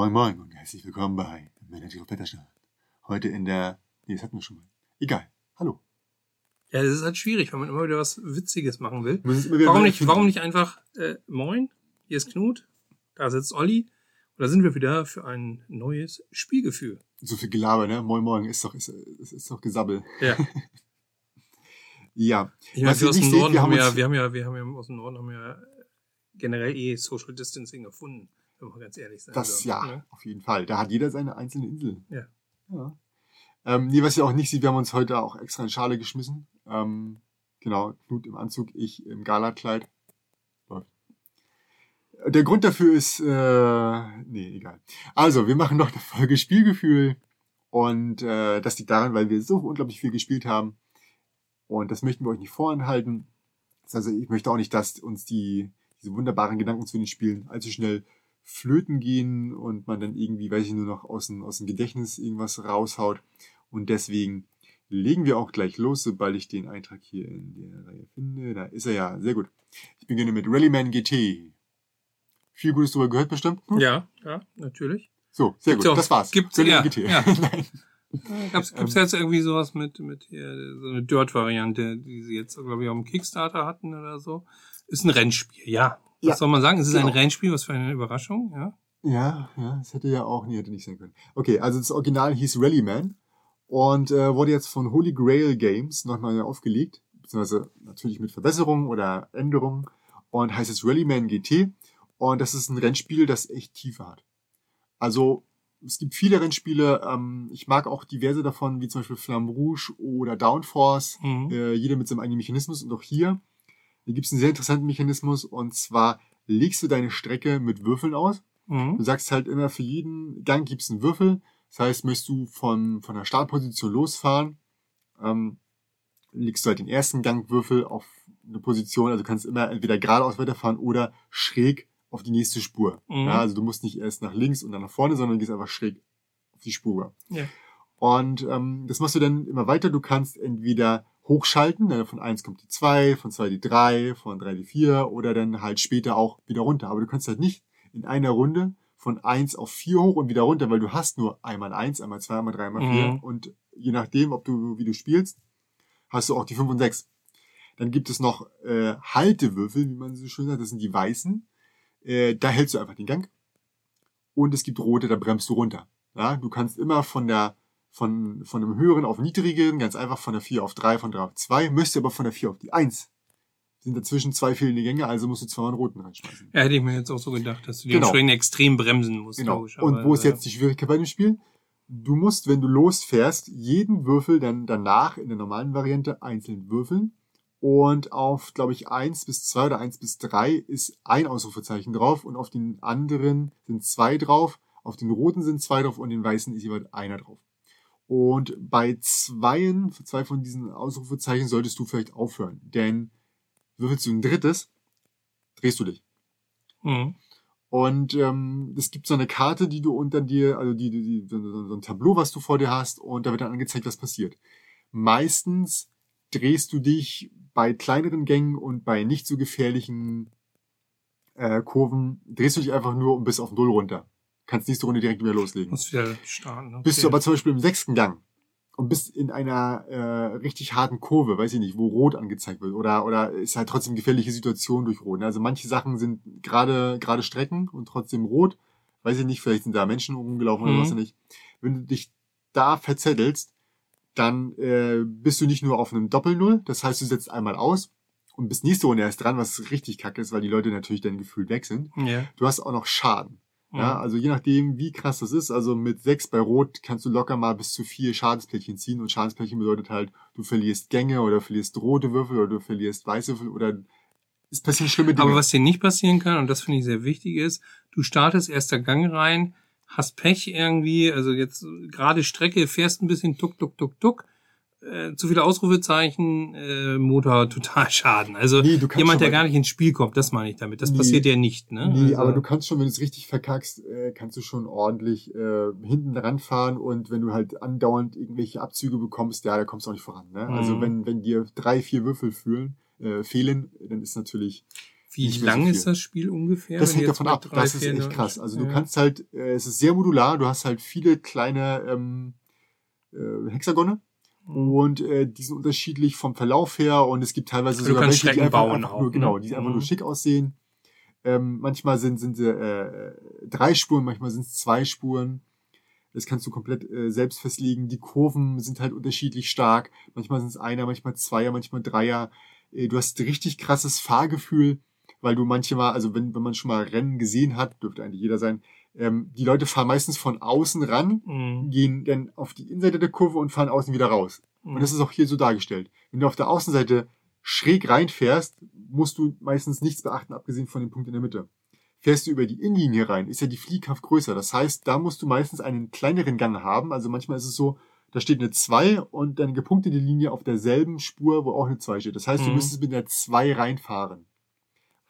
Moin Moin und herzlich willkommen bei Manager Wetterstadt. Heute in der, nee, das hatten wir schon mal. Egal. Hallo. Ja, das ist halt schwierig, wenn man immer wieder was Witziges machen will. Warum nicht, warum nicht einfach, äh, moin, hier ist Knut, da sitzt Olli, und da sind wir wieder für ein neues Spielgefühl. So viel Gelaber, ne? Moin Moin ist doch, ist, ist, ist doch Gesabbel. Ja. Ja. Ich meine, wir aus dem Norden wir haben haben ja, wir haben ja, wir haben ja aus dem Norden haben ja generell eh Social Distancing erfunden, wenn wir ganz ehrlich sein. Das dürfen, ja, ne? auf jeden Fall. Da hat jeder seine einzelne Insel. Ja. Ja. Ähm, nee, was ihr auch nicht seht, wir haben uns heute auch extra in Schale geschmissen. Ähm, genau, Knut im Anzug, ich im Galakleid. Läuft. Der Grund dafür ist, äh, nee, egal. Also, wir machen noch eine Folge Spielgefühl. Und äh, das liegt daran, weil wir so unglaublich viel gespielt haben. Und das möchten wir euch nicht vorenthalten. Also ich möchte auch nicht, dass uns die, diese wunderbaren Gedanken zu den Spielen allzu schnell flöten gehen und man dann irgendwie, weiß ich, nur noch aus dem, aus dem Gedächtnis irgendwas raushaut. Und deswegen legen wir auch gleich los, sobald ich den Eintrag hier in der Reihe finde. Da ist er ja, sehr gut. Ich beginne mit Rallyman GT. Viel Gutes darüber gehört bestimmt. Hm? Ja, ja, natürlich. So, sehr Gibt's gut, auch- das war's. gibt's- Rallyman ja, GT. ja. Nein. Gab's, gibt's Ähm. jetzt irgendwie sowas mit, mit hier, so eine Dirt-Variante, die sie jetzt, glaube ich, auf dem Kickstarter hatten oder so? Ist ein Rennspiel, ja. Was Ja, soll man sagen? Es ist genau. ein Rennspiel, was für eine Überraschung, ja. Ja, ja, es hätte ja auch, nee, hätte nicht sein können. Okay, also das Original hieß Rallyman und äh, wurde jetzt von Holy Grail Games nochmal aufgelegt, beziehungsweise natürlich mit Verbesserungen oder Änderungen und heißt jetzt Rallyman GT und das ist ein Rennspiel, das echt Tiefe hat. Also es gibt viele Rennspiele, ähm, ich mag auch diverse davon, wie zum Beispiel Flamme Rouge oder Downforce, Mhm. äh, jeder mit seinem eigenen Mechanismus und auch hier, hier gibt es einen sehr interessanten Mechanismus und zwar legst du deine Strecke mit Würfeln aus Du Mhm. sagst halt immer, für jeden Gang gibt's einen Würfel. Das heißt, möchtest du von, von der Startposition losfahren, ähm, legst du halt den ersten Gangwürfel auf eine Position, also du kannst immer entweder geradeaus weiterfahren oder schräg auf die nächste Spur. Mhm. Ja, also du musst nicht erst nach links und dann nach vorne, sondern du gehst einfach schräg auf die Spur. Ja. Und ähm, das machst du dann immer weiter. Du kannst entweder hochschalten, dann von eins kommt die zwei, von zwei die drei, von drei die vier oder dann halt später auch wieder runter. Aber du kannst halt nicht in einer Runde von eins auf vier hoch und wieder runter, weil du hast nur einmal eins, einmal zwei, einmal drei, einmal vier. Mhm. Und je nachdem, ob du, wie du spielst, hast du auch die fünf und sechs. Dann gibt es noch äh, Haltewürfel, wie man so schön sagt, das sind die weißen. Äh, da hältst du einfach den Gang. Und es gibt rote, da bremst du runter. Ja, du kannst immer von der von, von einem höheren auf niedrigen, ganz einfach von der 4 auf 3, von 3 auf 2, müsst ihr aber von der 4 auf die 1. Sind dazwischen zwei fehlende Gänge, also musst du zweimal einen roten reinschmeißen. Ja, hätte ich mir jetzt auch so gedacht, dass du die Genau. entsprechend extrem bremsen musst. Genau. logischerweise. Und wo ist jetzt die Schwierigkeit bei dem Spiel? Du musst, wenn du losfährst, jeden Würfel dann danach in der normalen Variante einzeln würfeln. Und auf, glaube ich, eins bis zwei oder eins bis drei ist ein Ausrufezeichen drauf und auf den anderen sind zwei drauf, auf den roten sind zwei drauf und den weißen ist jeweils einer drauf. Und bei zweien, zwei von diesen Ausrufezeichen solltest du vielleicht aufhören, denn würfelst du ein drittes, drehst du dich. Mhm. Und ähm, es gibt so eine Karte, die du unter dir, also die, die, die so, ein Tableau, was du vor dir hast, und da wird dann angezeigt, was passiert. Meistens drehst du dich bei kleineren Gängen und bei nicht so gefährlichen äh, Kurven, drehst du dich einfach nur und bist auf Null runter. Kannst nächste Runde direkt wieder loslegen. Musst wieder starten. Okay. Bist du aber zum Beispiel im sechsten Gang und bist in einer äh, richtig harten Kurve, weiß ich nicht, wo Rot angezeigt wird oder oder ist halt trotzdem gefährliche Situation durch Rot. ne? Also manche Sachen sind gerade gerade Strecken und trotzdem rot. Weiß ich nicht, vielleicht sind da Menschen rumgelaufen oder Mhm. was nicht. Wenn du dich da verzettelst, dann äh, bist du nicht nur auf einem Doppel-Null, das heißt, du setzt einmal aus und bist nächste Runde erst dran, was richtig kacke ist, weil die Leute natürlich dann gefühlt weg sind. Ja. Du hast auch noch Schaden. Ja, Mhm. also je nachdem, wie krass das ist, also mit sechs bei Rot kannst du locker mal bis zu vier Schadensplättchen ziehen und Schadensplättchen bedeutet halt, du verlierst Gänge oder verlierst rote Würfel oder du verlierst weiße Würfel oder es passieren schlimme Dinge. Aber was dir nicht passieren kann, und das finde ich sehr wichtig ist, du startest erster Gang rein, hast Pech irgendwie, also jetzt gerade Strecke, fährst ein bisschen tuck, tuck, tuck, tuck, äh, zu viele Ausrufezeichen, äh, Motor total schaden. Also Nee, du jemand, der gar nicht ins Spiel kommt, das meine ich damit. Das Nee. passiert ja nicht, ne? Nee, also, aber du kannst schon, wenn du es richtig verkackst, äh, kannst du schon ordentlich äh, hinten ranfahren und wenn du halt andauernd irgendwelche Abzüge bekommst, ja, da kommst du auch nicht voran. Ne? Also Mhm. wenn, wenn dir drei, vier Würfel fühlen, äh, fehlen, dann ist natürlich Wie so lang viel. ist das Spiel ungefähr? Das hängt du davon ab. Das ist echt krass. Also du Ja. kannst halt, äh, es ist sehr modular, du hast halt viele kleine ähm, äh, Hexagone und äh, die sind unterschiedlich vom Verlauf her und es gibt teilweise du sogar welche, die einfach, bauen einfach auch, nur, genau, ne? die einfach Mhm. nur schick aussehen. Ähm, manchmal sind, sind sie äh, drei Spuren, manchmal sind es zwei Spuren. Das kannst du komplett äh, selbst festlegen. Die Kurven sind halt unterschiedlich stark. Manchmal sind es einer, manchmal zweier, manchmal dreier. Äh, du hast richtig krasses Fahrgefühl, weil du manchmal, also wenn, wenn man schon mal Rennen gesehen hat, dürfte eigentlich jeder sein, ähm, die Leute fahren meistens von außen ran, Mhm. gehen dann auf die Innenseite der Kurve und fahren außen wieder raus. Und das ist auch hier so dargestellt. Wenn du auf der Außenseite schräg reinfährst, musst du meistens nichts beachten, abgesehen von dem Punkt in der Mitte. Fährst du über die Innenlinie rein, ist ja die Fliehkraft größer. Das heißt, da musst du meistens einen kleineren Gang haben. Also manchmal ist es so, da steht eine 2 und dann gepunktete Linie auf derselben Spur, wo auch eine 2 steht. Das heißt, du Mhm. müsstest mit einer 2 reinfahren.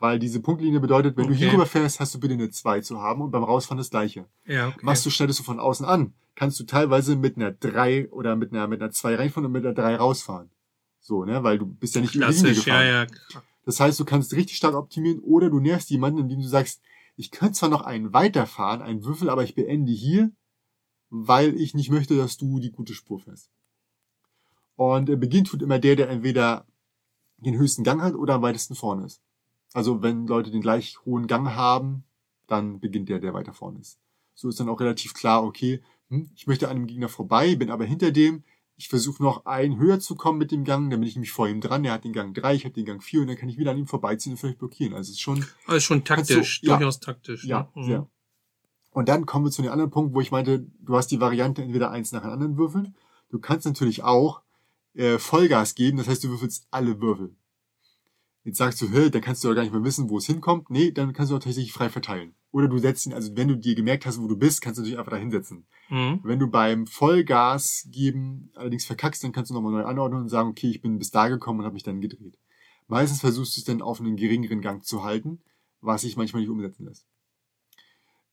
Weil diese Punktlinie bedeutet, wenn du Okay. hier rüber fährst, hast du bitte eine 2 zu haben und beim Rausfahren das gleiche. Ja, okay. Machst du, schneidest du von außen an, kannst du teilweise mit einer 3 oder mit einer, mit einer 2 reinfahren und mit einer 3 rausfahren. So, ne, weil du bist ja nicht über die Linie Klassisch, ja, gefahren. ja. Das heißt, du kannst richtig stark optimieren oder du nervst jemanden, indem du sagst, ich könnte zwar noch einen weiterfahren, einen Würfel, aber ich beende hier, weil ich nicht möchte, dass du die gute Spur fährst. Und äh, Beginn tut immer der, der entweder den höchsten Gang hat oder am weitesten vorne ist. Also wenn Leute den gleich hohen Gang haben, dann beginnt der, der weiter vorne ist. So ist dann auch relativ klar, okay, hm, ich möchte an einem Gegner vorbei, bin aber hinter dem, ich versuche noch einen höher zu kommen mit dem Gang, dann bin ich nämlich vor ihm dran, der hat den Gang 3, ich habe den Gang 4 und dann kann ich wieder an ihm vorbeiziehen und vielleicht blockieren. Also es ist schon, ist schon taktisch, ja. durchaus taktisch. ja, ne? Mhm. sehr. Und dann kommen wir zu dem anderen Punkt, wo ich meinte, du hast die Variante entweder eins nach dem anderen würfeln. Du kannst natürlich auch äh, Vollgas geben, das heißt, du würfelst alle Würfel. Jetzt sagst du, hä, dann kannst du ja gar nicht mehr wissen, wo es hinkommt. Nee, dann kannst du auch tatsächlich frei verteilen. Oder du setzt ihn, also wenn du dir gemerkt hast, wo du bist, kannst du dich einfach da hinsetzen. Mhm. Wenn du beim Vollgas geben allerdings verkackst, dann kannst du nochmal neu anordnen und sagen, okay, ich bin bis da gekommen und habe mich dann gedreht. Meistens versuchst du es dann auf einen geringeren Gang zu halten, was sich manchmal nicht umsetzen lässt.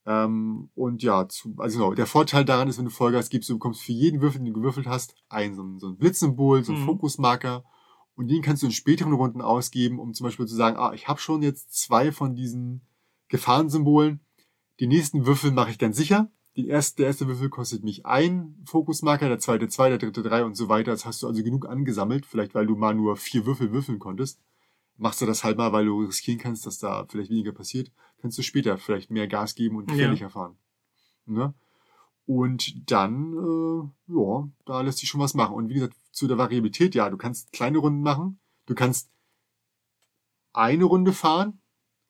Ähm, und ja, zu, also genau, der Vorteil daran ist, wenn du Vollgas gibst, du bekommst für jeden Würfel, den du gewürfelt hast, ein so ein, so ein Blitzsymbol, so ein Mhm. Fokusmarker. Und den kannst du in späteren Runden ausgeben, um zum Beispiel zu sagen, ah, ich habe schon jetzt zwei von diesen Gefahrensymbolen. Die nächsten Würfel mache ich ganz sicher. Den ersten, der erste Würfel kostet mich ein Fokusmarker, der zweite zwei, der dritte drei und so weiter. Das hast du also genug angesammelt, vielleicht weil du mal nur vier Würfel würfeln konntest. Machst du das halt mal, weil du riskieren kannst, dass da vielleicht weniger passiert. Kannst du später vielleicht mehr Gas geben und Ja. gefährlicher fahren. Ne? Und dann, äh, ja, da lässt sich schon was machen. Und wie gesagt, zu der Variabilität, ja, du kannst kleine Runden machen. Du kannst eine Runde fahren.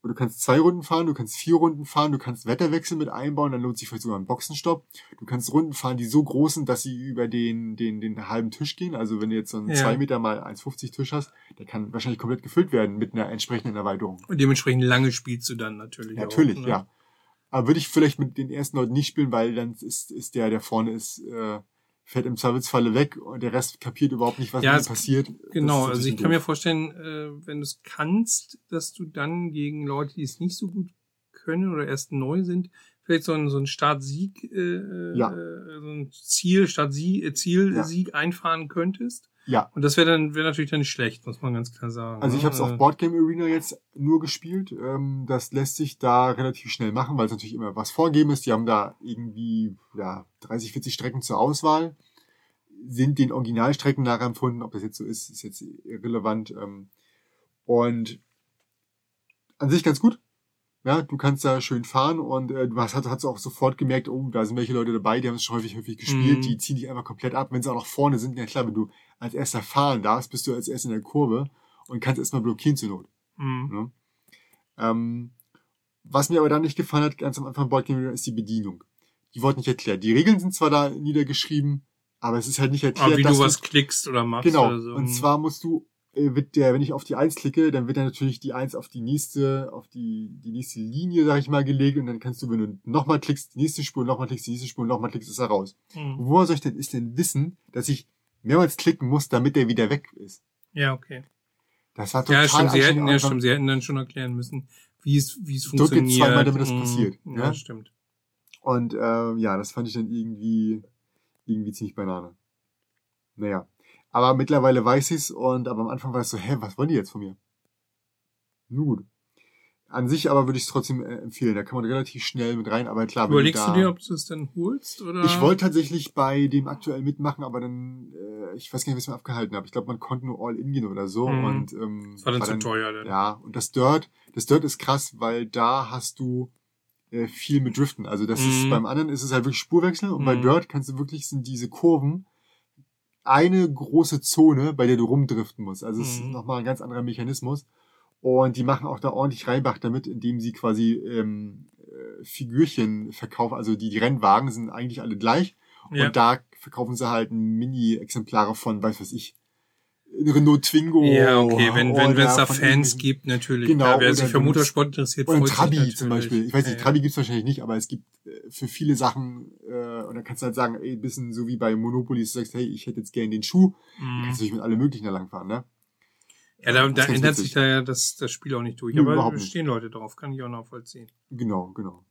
Du kannst zwei Runden fahren, du kannst vier Runden fahren, du kannst Wetterwechsel mit einbauen, dann lohnt sich vielleicht sogar ein Boxenstopp. Du kannst Runden fahren, die so groß sind, dass sie über den, den, den halben Tisch gehen. Also wenn du jetzt so einen Ja. 2 Meter mal 1,50 Tisch hast, der kann wahrscheinlich komplett gefüllt werden mit einer entsprechenden Erweiterung. Und dementsprechend lange spielst du dann natürlich. Natürlich, auch, ne? ja. Aber würde ich vielleicht mit den ersten Leuten nicht spielen, weil dann ist, ist der, der vorne ist, äh, fährt im Zweifelsfalle weg und der Rest kapiert überhaupt nicht, was Ja, passiert. Genau, also ich kann mir vorstellen, äh, wenn du es kannst, dass du dann gegen Leute, die es nicht so gut können oder erst neu sind, vielleicht so ein, so ein Start-Sieg, äh, Ja. äh, so ein Ziel, Start-Sieg, äh, Ziel-Sieg einfahren könntest. Ja. Und das wäre dann wäre natürlich dann nicht schlecht, muss man ganz klar sagen. Also ich ne? habe es auf Boardgame Arena jetzt nur gespielt. Ähm, das lässt sich da relativ schnell machen, weil es natürlich immer was vorgeben ist. Die haben da irgendwie ja, 30, 40 Strecken zur Auswahl. Sind den Originalstrecken nachempfunden, ob das jetzt so ist, ist jetzt irrelevant. Ähm, und an sich ganz gut. Ja, du kannst da schön fahren und äh, du hast, hast, hast auch sofort gemerkt, oh, da sind welche Leute dabei, die haben es schon häufig, häufig gespielt, Mhm. die ziehen dich einfach komplett ab, wenn sie auch noch vorne sind. Ja klar, wenn du als erster fahren darfst, bist du als erster in der Kurve und kannst erstmal blockieren zur Not. Mhm. Ne? Ähm, was mir aber dann nicht gefallen hat, ganz am Anfang Boardgame ist die Bedienung. Die wurde nicht erklärt. Die Regeln sind zwar da niedergeschrieben, aber es ist halt nicht erklärt, Aber wie du was klickst oder machst Genau. oder so. Und zwar musst du, wird der, wenn ich auf die Eins klicke, dann wird dann natürlich die Eins auf die nächste, auf die, die nächste Linie, sag ich mal, gelegt und dann kannst du, wenn du nochmal klickst, die nächste Spur, nochmal klickst, die nächste Spur, nochmal klickst, ist er raus. Mhm. Woher soll ich denn, ist denn wissen, dass ich mehrmals klicken muss, damit der wieder weg ist? Ja, okay. Das war total Ja, stimmt, sie hätten, ja, stimmt, sie hätten dann schon erklären müssen, wie es, wie es Drücke funktioniert. zweimal, damit das Mhm. passiert, Ja, ja? stimmt. Und ähm, ja, das fand ich dann irgendwie, irgendwie ziemlich Banane. Naja. Aber mittlerweile weiß ich's und aber am Anfang war es so, hä, was wollen die jetzt von mir? Nun gut. An sich aber würde ich es trotzdem äh, empfehlen. Da kann man relativ schnell mit rein, aber klar, Überlegst du, du, da, dir, ob du es dann holst? Oder? Ich wollte tatsächlich bei dem aktuell mitmachen, aber dann, äh, ich weiß gar nicht, was ich mir abgehalten habe. Ich glaube, man konnte nur All-In gehen oder so. Mhm. Und, ähm, Das war dann zu teuer. Dann. Ja, und das Dirt, das Dirt ist krass, weil da hast du äh, viel mit Driften. Also das ist Mhm. beim anderen ist es halt wirklich Spurwechsel und bei Mhm. Dirt kannst du wirklich sind diese Kurven eine große Zone, bei der du rumdriften musst. Also es ist Mhm. nochmal ein ganz anderer Mechanismus. Und die machen auch da ordentlich Reibach damit, indem sie quasi ähm, äh, Figürchen verkaufen. Also die, die Rennwagen sind eigentlich alle gleich. Ja. Und da verkaufen sie halt Mini-Exemplare von, weiß was ich, Renault Twingo. Ja, okay, wenn, wenn, wenn es da Fans gibt, natürlich. Genau, Klar, wer sich für Motorsport interessiert, Oder Trabi zum Beispiel. Ich weiß nicht, Ja, Trabi gibt's wahrscheinlich nicht, aber es gibt äh, für viele Sachen, äh, und dann kannst du halt sagen, ey, bisschen so wie bei Monopoly, du sagst, hey, ich hätte jetzt gerne den Schuh, ja. kannst Mhm. du dich mit alle möglichen da langfahren, ne? Ja, da, da ändert sich da ja das, das Spiel auch nicht durch. Nö, aber stehen Leute drauf, kann ich auch nachvollziehen. Genau, genau.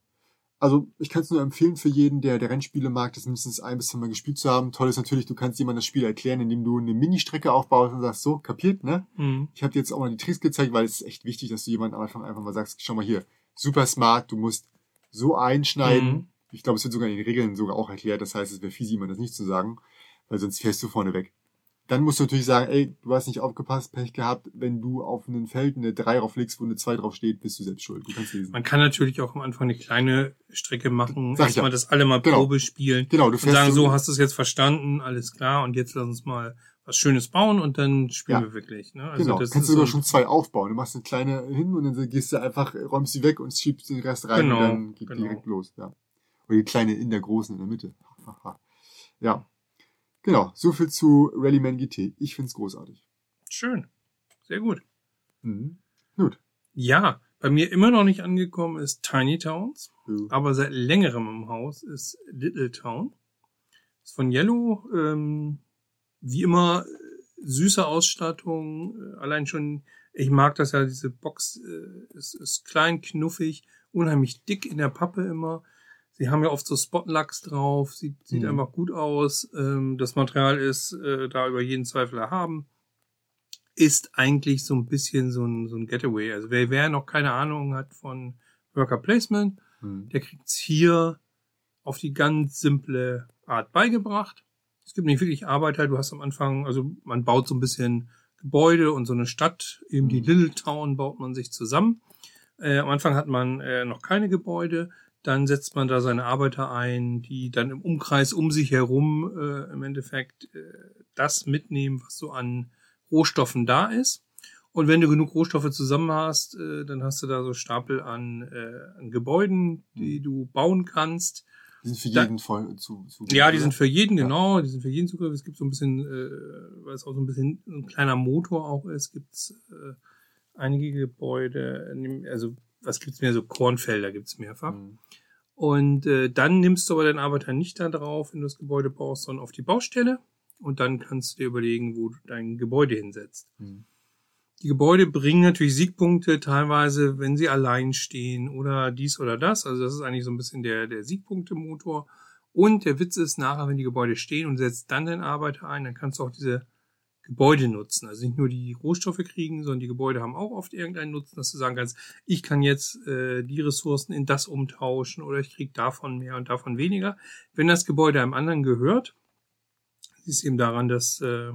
Also ich kann es nur empfehlen für jeden, der der Rennspiele mag, das mindestens ein bis zweimal gespielt zu haben. Toll ist natürlich, du kannst jemandem das Spiel erklären, indem du eine Mini-Strecke aufbaust und sagst, so, kapiert, ne? Mhm. Ich habe dir jetzt auch mal die Tricks gezeigt, weil es ist echt wichtig, dass du jemandem am Anfang einfach mal sagst, schau mal hier, super smart, du musst so einschneiden. Mhm. Ich glaube, es wird sogar in den Regeln sogar auch erklärt, das heißt, es wäre fies, jemand das nicht zu sagen, weil sonst fährst du vorne weg. Dann musst du natürlich sagen, ey, du hast nicht aufgepasst, Pech gehabt, wenn du auf einem Feld eine 3 drauflegst, wo eine 2 drauf steht, bist du selbst schuld. Du kannst lesen. Man kann natürlich auch am Anfang eine kleine Strecke machen, Sag erstmal ja. das alle mal Genau. Probe spielen Genau, du und sagen, so hast du es jetzt verstanden, alles klar, und jetzt lass uns mal was Schönes bauen und dann spielen Ja. wir wirklich. Ne? Also Genau, das kannst du sogar so- schon zwei aufbauen. Du machst eine kleine hin und dann gehst du einfach, räumst sie weg und schiebst den Rest rein Genau, und dann geht genau. direkt los. Ja. Oder die kleine in der großen in der Mitte. ja. Genau, so viel zu Rallyman GT. Ich find's großartig. Schön. Sehr gut. Mhm. Gut. Ja, bei mir immer noch nicht angekommen ist Tiny Towns, So. aber seit längerem im Haus ist Little Town. Ist von Yellow, ähm, wie immer äh, süße Ausstattung, äh, allein schon, ich mag das ja, diese Box äh, ist, ist klein, knuffig, unheimlich dick in der Pappe immer. Sie haben ja oft so Spotlachs drauf, sieht, sieht Mhm. einfach gut aus. Ähm, das Material ist äh, da über jeden Zweifel erhaben. Ist eigentlich so ein bisschen so ein, so ein Getaway. Also wer, wer noch keine Ahnung hat von Worker Placement, Mhm. der kriegt's hier auf die ganz simple Art beigebracht. Es gibt nicht wirklich Arbeiter. Du hast am Anfang, also man baut so ein bisschen Gebäude und so eine Stadt, eben die Mhm. Little Town baut man sich zusammen. Äh, am Anfang hat man äh, noch keine Gebäude. Dann setzt man da seine Arbeiter ein, die dann im Umkreis um sich herum äh, im Endeffekt äh, das mitnehmen, was so an Rohstoffen da ist. Und wenn du genug Rohstoffe zusammen hast, äh, dann hast du da so Stapel an, äh, an Gebäuden, die du bauen kannst. Die sind für Da- jeden voll zu, zu Ja, die sind für jeden, Ja. genau, die sind für jeden Zugriff. Es gibt so ein bisschen, äh, weil es auch so ein bisschen ein kleiner Motor auch ist, gibt's äh, einige Gebäude, also was gibt's mehr, so Kornfelder gibt's mehrfach. Mhm. Und äh, dann nimmst du aber deinen Arbeiter nicht da drauf, wenn du das Gebäude baust, sondern auf die Baustelle. Und dann kannst du dir überlegen, wo du dein Gebäude hinsetzt. Mhm. Die Gebäude bringen natürlich Siegpunkte teilweise, wenn sie allein stehen oder dies oder das. Also das ist eigentlich so ein bisschen der, der Siegpunktemotor. Und der Witz ist nachher, wenn die Gebäude stehen und setzt dann den Arbeiter ein, dann kannst du auch diese Gebäude nutzen. Also nicht nur die Rohstoffe kriegen, sondern die Gebäude haben auch oft irgendeinen Nutzen, dass du sagen kannst, ich kann jetzt äh, die Ressourcen in das umtauschen oder ich krieg davon mehr und davon weniger. Wenn das Gebäude einem anderen gehört, du eben daran, dass äh,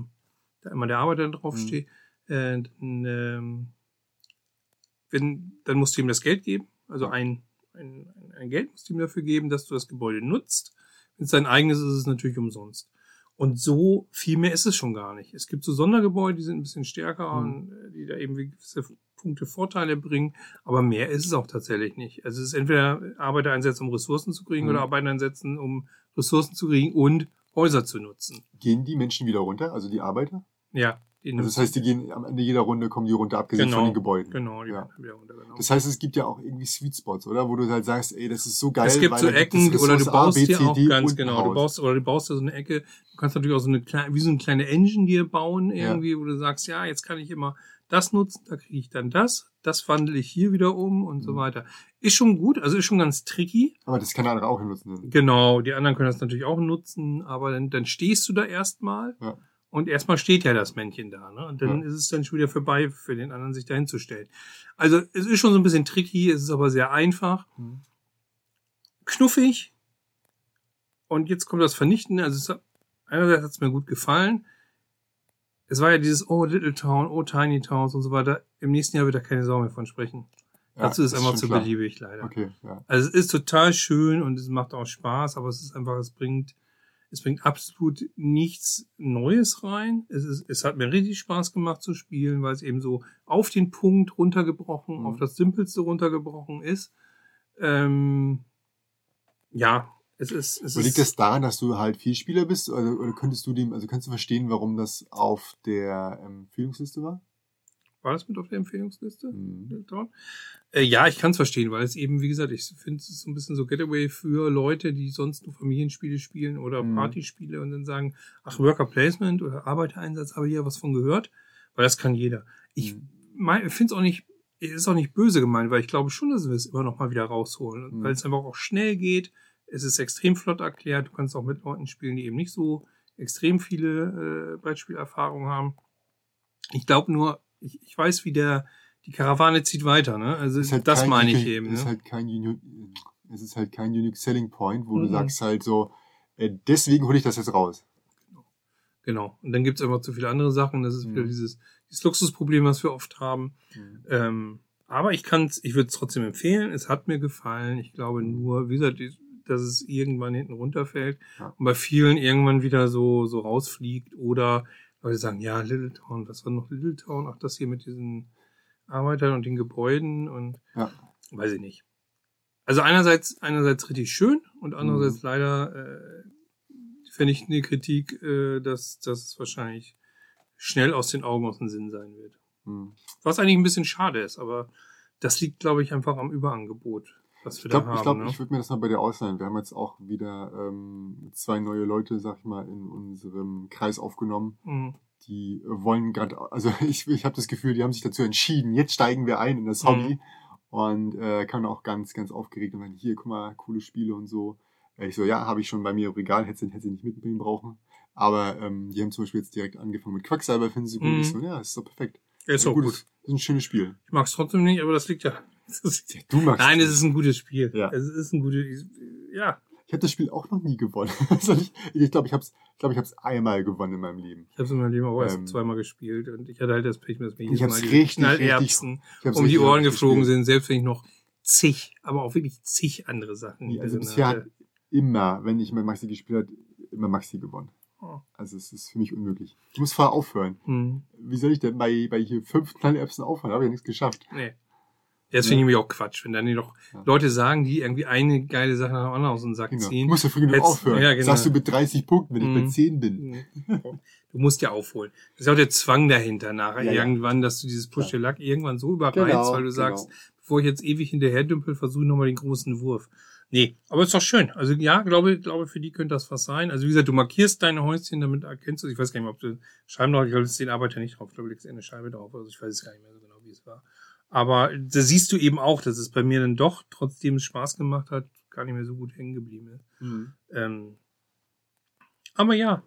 da immer der Arbeiter drauf Mhm. äh, dann, ähm, wenn, dann musst du ihm das Geld geben, also ein, ein, ein- ein Geld musst du ihm dafür geben, dass du das Gebäude nutzt. Wenn es dein eigenes ist, ist es natürlich umsonst. Und so viel mehr ist es schon gar nicht. Es gibt so Sondergebäude, die sind ein bisschen stärker Mhm. und äh, die da eben gewisse Punkte Vorteile bringen, aber mehr ist es auch tatsächlich nicht. Also es ist entweder Arbeiter einsetzen, um Ressourcen zu kriegen, Mhm. oder Arbeiter einsetzen, um Ressourcen zu kriegen und Häuser zu nutzen. Gehen die Menschen wieder runter, also die Arbeiter? Ja. Also das heißt, die gehen am Ende jeder Runde kommen die runter, abgesehen Genau, von den Gebäuden. Genau, die Ja. wieder runtergenommen. Das heißt, es gibt ja auch irgendwie Sweet Spots, oder? Wo du halt sagst, ey, das ist so geil. es gibt weil so da gibt Ecken oder du Ressource A, baust B, dir C, auch D ganz genau, du baust oder du baust dir so eine Ecke. Du kannst natürlich auch so eine kleine, wie so eine kleine Engine dir bauen irgendwie, wo du sagst, ja, jetzt kann ich immer das nutzen, da kriege ich dann das, das wandle ich hier wieder um und so Mhm. weiter. Ist schon gut, also ist schon ganz tricky. Aber das kann der andere auch nutzen. Genau, die anderen können das natürlich auch nutzen, aber dann, dann stehst du da erstmal Ja. Und erstmal steht ja das Männchen da, ne? Und dann Ja. ist es dann schon wieder vorbei für den anderen, sich dahin zu stellen. Also es ist schon so ein bisschen tricky, es ist aber sehr einfach. Mhm. Knuffig. Und jetzt kommt das Vernichtende. Also es hat, einerseits hat es mir gut gefallen. Es war ja dieses Oh Little Town, Oh Tiny Towns und so weiter. Im nächsten Jahr wird da keine Sau mehr von sprechen. Ja, Dazu ist das einfach zu klar. beliebig leider. Okay, ja. Also es ist total schön und es macht auch Spaß, aber es ist einfach, es bringt, es bringt absolut nichts Neues rein. Es ist, es hat mir richtig Spaß gemacht zu spielen, weil es eben so auf den Punkt runtergebrochen, Mhm. auf das Simpelste runtergebrochen ist. Ähm, ja, es ist, es liegt das daran, dass du halt Vielspieler bist? Oder, oder könntest du dem, also kannst du verstehen, warum das auf der ähm, Empfehlungsliste war? War das mit auf der Empfehlungsliste? Mhm. Äh, ja, ich kann es verstehen, weil es eben, wie gesagt, ich finde es so ein bisschen so Getaway für Leute, die sonst nur Familienspiele spielen oder Mhm. Partyspiele und dann sagen, ach, Worker Placement oder Arbeitereinsatz, habe ich ja was von gehört, weil das kann jeder. Ich Mhm. finde es auch nicht, ist auch nicht böse gemeint, weil ich glaube schon, dass wir es immer noch mal wieder rausholen, Mhm. weil es einfach auch schnell geht. Es ist extrem flott erklärt. Du kannst auch mit Leuten spielen, die eben nicht so extrem viele äh, Brettspielerfahrungen haben. Ich glaube nur, ich, ich weiß, wie der die Karawane zieht weiter, ne? Also Ist halt das kein meine ich eben. Ist Ne? halt kein es ist halt kein unique selling point, wo du Mhm. sagst halt so, äh, deswegen hole ich das jetzt raus. Genau. Und dann gibt's einfach zu viele andere Sachen. Das ist wieder Mhm. dieses, dieses Luxusproblem, was wir oft haben. Ähm, aber ich kann's, ich würde es trotzdem empfehlen. Es hat mir gefallen. Ich glaube nur, wie gesagt, dass es irgendwann hinten runterfällt Ja. und bei vielen irgendwann wieder so so rausfliegt oder Leute sagen, ja, Little Town, was war noch Little Town? Ach, das hier mit diesen Arbeitern und den Gebäuden und Ja. weiß ich nicht. Also einerseits einerseits richtig schön und andererseits Mhm. leider äh, vernichtende Kritik, äh, dass es wahrscheinlich schnell aus den Augen aus dem Sinn sein wird. Mhm. Was eigentlich ein bisschen schade ist, aber das liegt, glaube ich, einfach am Überangebot, was wir Ich glaube, ich, glaub, ne? ich würde mir das mal bei dir ausleihen. Wir haben jetzt auch wieder ähm, zwei neue Leute, sag ich mal, in unserem Kreis aufgenommen. Mhm. Die wollen gerade, also ich, ich habe das Gefühl, die haben sich dazu entschieden, jetzt steigen wir ein in das Hobby. Und äh, kann auch ganz, ganz aufgeregt und meinen, hier, guck mal, coole Spiele und so. Äh, Ich so, ja, habe ich schon bei mir im Regal, hätte sie hätte sie nicht mitbringen brauchen. Aber ähm, die haben zum Beispiel jetzt direkt angefangen mit Quacksalber, finden sie gut. Mhm. Ich so, ja, ist doch perfekt. Ist Ja, auch gut. Ist ein schönes Spiel. Ich mag es trotzdem nicht, aber das liegt ja. Du magst nein, es ist ein gutes Spiel. Ja. Es ist ein gutes. Ja, Ich habe das Spiel auch noch nie gewonnen. Also ich ich glaube, ich habe es glaub, ich hab's einmal gewonnen in meinem Leben. ich habe es in meinem Leben auch erst Ähm, zweimal gespielt und ich hatte halt das Pech, dass mir Ich jedes Mal die Knallerbsen Ich um die Ohren geflogen sind, selbst wenn ich noch zig, aber auch wirklich zig andere Sachen Nee, also bisher hat hatte. immer, wenn ich mit Maxi gespielt habe, immer Maxi gewonnen. Oh. Also es ist für mich unmöglich. Ich muss vorher aufhören. Hm, Wie soll ich denn bei, bei hier fünf Knallerbsen aufhören? Habe ich ja nichts geschafft. nee. Ja, das finde ich nämlich auch Quatsch, wenn dann die noch Ja. Leute sagen, die irgendwie eine geile Sache nach dem anderen aus dem Sack Genau. Ich ziehen. muss ja früh genug aufhören. ja, genau. Sagst du mit 30 Punkten, wenn ich bei Mhm. 10 bin. Du musst ja aufholen. Das ist auch der Zwang dahinter nachher Ja, irgendwann, dass du dieses Luck irgendwann so überreizt, Genau, weil du genau. sagst, bevor ich jetzt ewig hinterher dümpel, versuche nochmal den großen Wurf. Nee, aber ist doch schön. Also ja, glaube, glaube, für die könnte das was sein. Also wie gesagt, du markierst deine Häuschen, damit erkennst du, ich weiß gar nicht mehr, ob du Scheiben drauf, ich glaube, es den Arbeiter nicht drauf, ich glaube, du legst eine Scheibe drauf, also ich weiß es gar nicht mehr so genau, wie es war. Aber da siehst du eben auch, dass es bei mir dann doch, trotzdem es Spaß gemacht hat, gar nicht mehr so gut hängen geblieben ist. Mhm. Ähm, aber ja,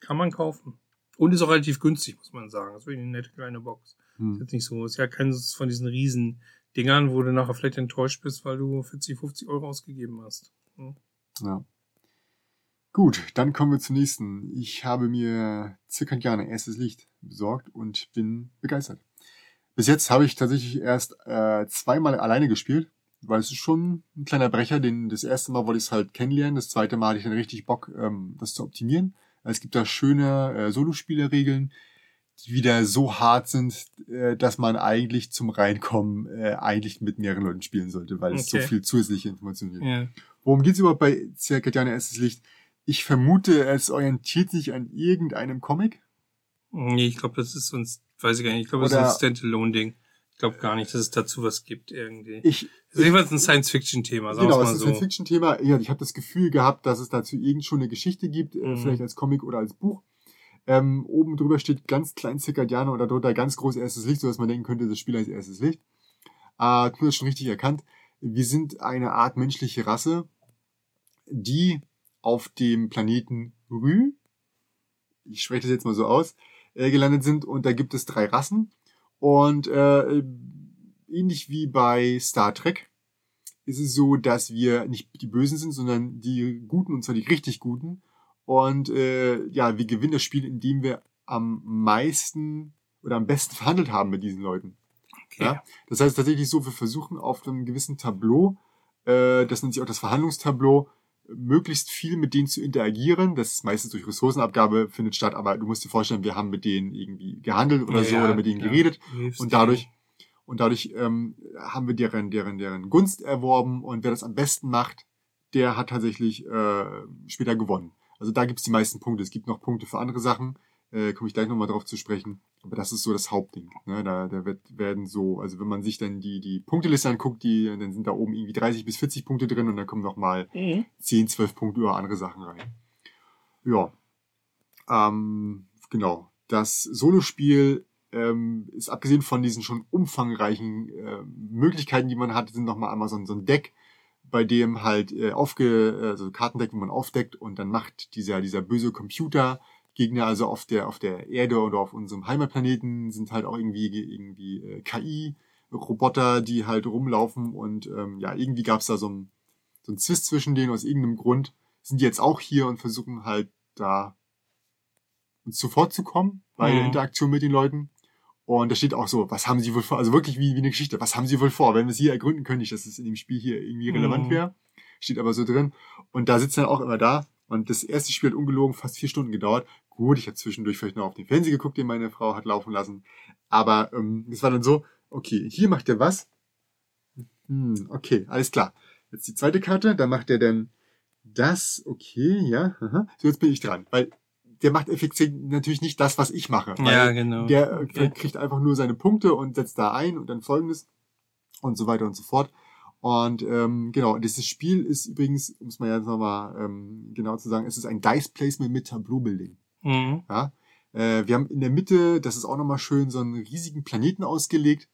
kann man kaufen. Und ist auch relativ günstig, muss man sagen. Das ist wirklich eine nette kleine Box. Ist Mhm. jetzt nicht so, ist ja keines von diesen riesen Dingern, wo du nachher vielleicht enttäuscht bist, weil du 40, 50 Euro ausgegeben hast. Hm. Ja. Gut, dann kommen wir zum nächsten. Ich habe mir Zirkadianer erstes Licht besorgt und bin begeistert. Bis jetzt habe ich tatsächlich erst äh, zweimal alleine gespielt, weil es ist schon ein kleiner Brecher. Den, das erste Mal wollte ich es halt kennenlernen, das zweite Mal hatte ich dann richtig Bock, ähm, das zu optimieren. Es gibt da schöne äh, Solospielerregeln, die wieder so hart sind, äh, dass man eigentlich zum Reinkommen äh, eigentlich mit mehreren Leuten spielen sollte, weil es so Okay. viel zusätzliche Informationen gibt. Ja. Worum geht's überhaupt bei Circadiane erstes Licht? Ich vermute, es orientiert sich an irgendeinem Comic. Nee, ich glaube, das ist sonst, weiß ich gar nicht, ich glaube, das ist ein Standalone-Ding. Ich glaube gar nicht, dass es dazu was gibt irgendwie. Ich, Das ist jedenfalls ein Science-Fiction-Thema, sagen genau, wir es mal ist so. ein Fiction-Thema. Ja, ich habe das Gefühl gehabt, dass es dazu irgend schon eine Geschichte gibt, äh, Mhm. vielleicht als Comic oder als Buch. Ähm, oben drüber steht ganz klein Circadiane oder drunter ganz groß erstes Licht, sodass man denken könnte, das Spiel heißt erstes Licht. Äh, du hast schon richtig erkannt. Wir sind eine Art menschliche Rasse, die auf dem Planeten Rü, ich spreche das jetzt mal so aus, äh, gelandet sind. Und da gibt es drei Rassen. Und äh, ähnlich wie bei Star Trek ist es so, dass wir nicht die Bösen sind, sondern die Guten, und zwar die richtig Guten. Und äh, ja, wir gewinnen das Spiel, indem wir am meisten oder am besten verhandelt haben mit diesen Leuten. Okay. Ja? Das heißt tatsächlich so, wir versuchen auf einem gewissen Tableau, äh, das nennt sich auch das Verhandlungstableau, möglichst viel mit denen zu interagieren. Das ist meistens durch Ressourcenabgabe findet statt, aber du musst dir vorstellen, wir haben mit denen irgendwie gehandelt oder so Ja, oder mit denen klar. geredet hilfst und dadurch und dadurch ähm, haben wir deren deren deren Gunst erworben und wer das am besten macht, der hat tatsächlich äh, später gewonnen. Also da gibt's die meisten Punkte. Es gibt noch Punkte für andere Sachen, äh, komme ich gleich nochmal drauf zu sprechen. Aber das ist so das Hauptding. Ne? Da, da wird, werden so, also wenn man sich dann die, die Punkteliste anguckt, die, dann sind da oben irgendwie 30 bis 40 Punkte drin und dann kommen noch mal Mhm. 10, 12 Punkte über andere Sachen rein. Ja. Ähm, genau. Das Solospiel ähm, ist abgesehen von diesen schon umfangreichen äh, Möglichkeiten, die man hat, sind nochmal einmal so ein, so ein Deck, bei dem halt äh, aufge, also Kartendeck, wo man aufdeckt und dann macht dieser, dieser böse Computer Gegner, also auf der, auf der Erde oder auf unserem Heimatplaneten sind halt auch irgendwie, irgendwie äh, KI-Roboter, die halt rumlaufen und ähm, ja, irgendwie gab's da so ein, so ein Zwist zwischen denen aus irgendeinem Grund, sind die jetzt auch hier und versuchen halt da uns zuvor zu kommen bei der Mhm. Interaktion mit den Leuten. Und da steht auch so, was haben sie wohl vor? Also wirklich wie, wie eine Geschichte. Was haben sie wohl vor? Wenn wir es hier ergründen können, nicht, dass es in dem Spiel hier irgendwie relevant Mhm. wäre. Steht aber so drin. Und da sitzen dann auch immer da. Und das erste Spiel hat ungelogen fast vier Stunden gedauert. Gut, ich habe zwischendurch vielleicht noch auf den Fernseher geguckt, den meine Frau hat laufen lassen. Aber ähm, es war dann so, okay, hier macht er was. Hm, okay, alles klar. Jetzt die zweite Karte, da macht er dann das, okay, ja, aha. So, jetzt bin ich dran. Weil der macht effektiv natürlich nicht das, was ich mache. Ja, genau. der äh, Okay. kriegt einfach nur seine Punkte und setzt da ein und dann folgendes und so weiter und so fort. Und ähm, genau, dieses Spiel ist übrigens, um es mal jetzt nochmal ähm, genau zu sagen, es ist ein Dice Placement mit Tableau-Building. Mhm. Ja? Äh, wir haben in der Mitte, das ist auch nochmal schön, so einen riesigen Planeten ausgelegt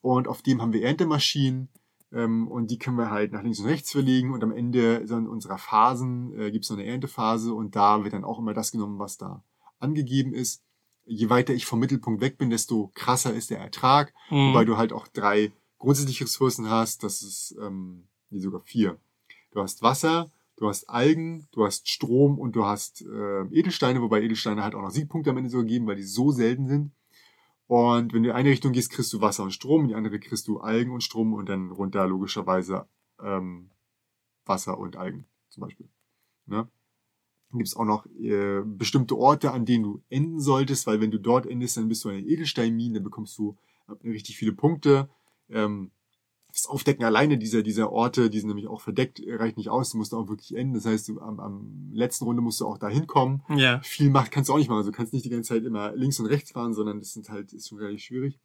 und auf dem haben wir Erntemaschinen ähm, und die können wir halt nach links und rechts verlegen und am Ende so in unserer Phasen äh, gibt es noch eine Erntephase und da wird dann auch immer das genommen, was da angegeben ist. Je weiter ich vom Mittelpunkt weg bin, desto krasser ist der Ertrag, Mhm. wobei du halt auch drei grundsätzliche Ressourcen hast, das ist ähm, nee, sogar vier. Du hast Wasser, du hast Algen, du hast Strom und du hast äh, Edelsteine, wobei Edelsteine halt auch noch Siegpunkte am Ende sogar geben, weil die so selten sind. Und wenn du in eine Richtung gehst, kriegst du Wasser und Strom, in die andere kriegst du Algen und Strom und dann runter logischerweise ähm, Wasser und Algen zum Beispiel. Ne? Dann gibt's auch noch äh, bestimmte Orte, an denen du enden solltest, weil wenn du dort endest, dann bist du eine Edelsteinmine, dann bekommst du äh, richtig viele Punkte. Ähm, das Aufdecken alleine dieser, dieser Orte, die sind nämlich auch verdeckt, reicht nicht aus, du musst auch wirklich enden. Das heißt, du, am, am letzten Runde musst du auch da hinkommen. Ja. Viel Macht kannst du auch nicht machen. Also du kannst nicht die ganze Zeit immer links und rechts fahren, sondern das sind halt, ist schon relativ schwierig.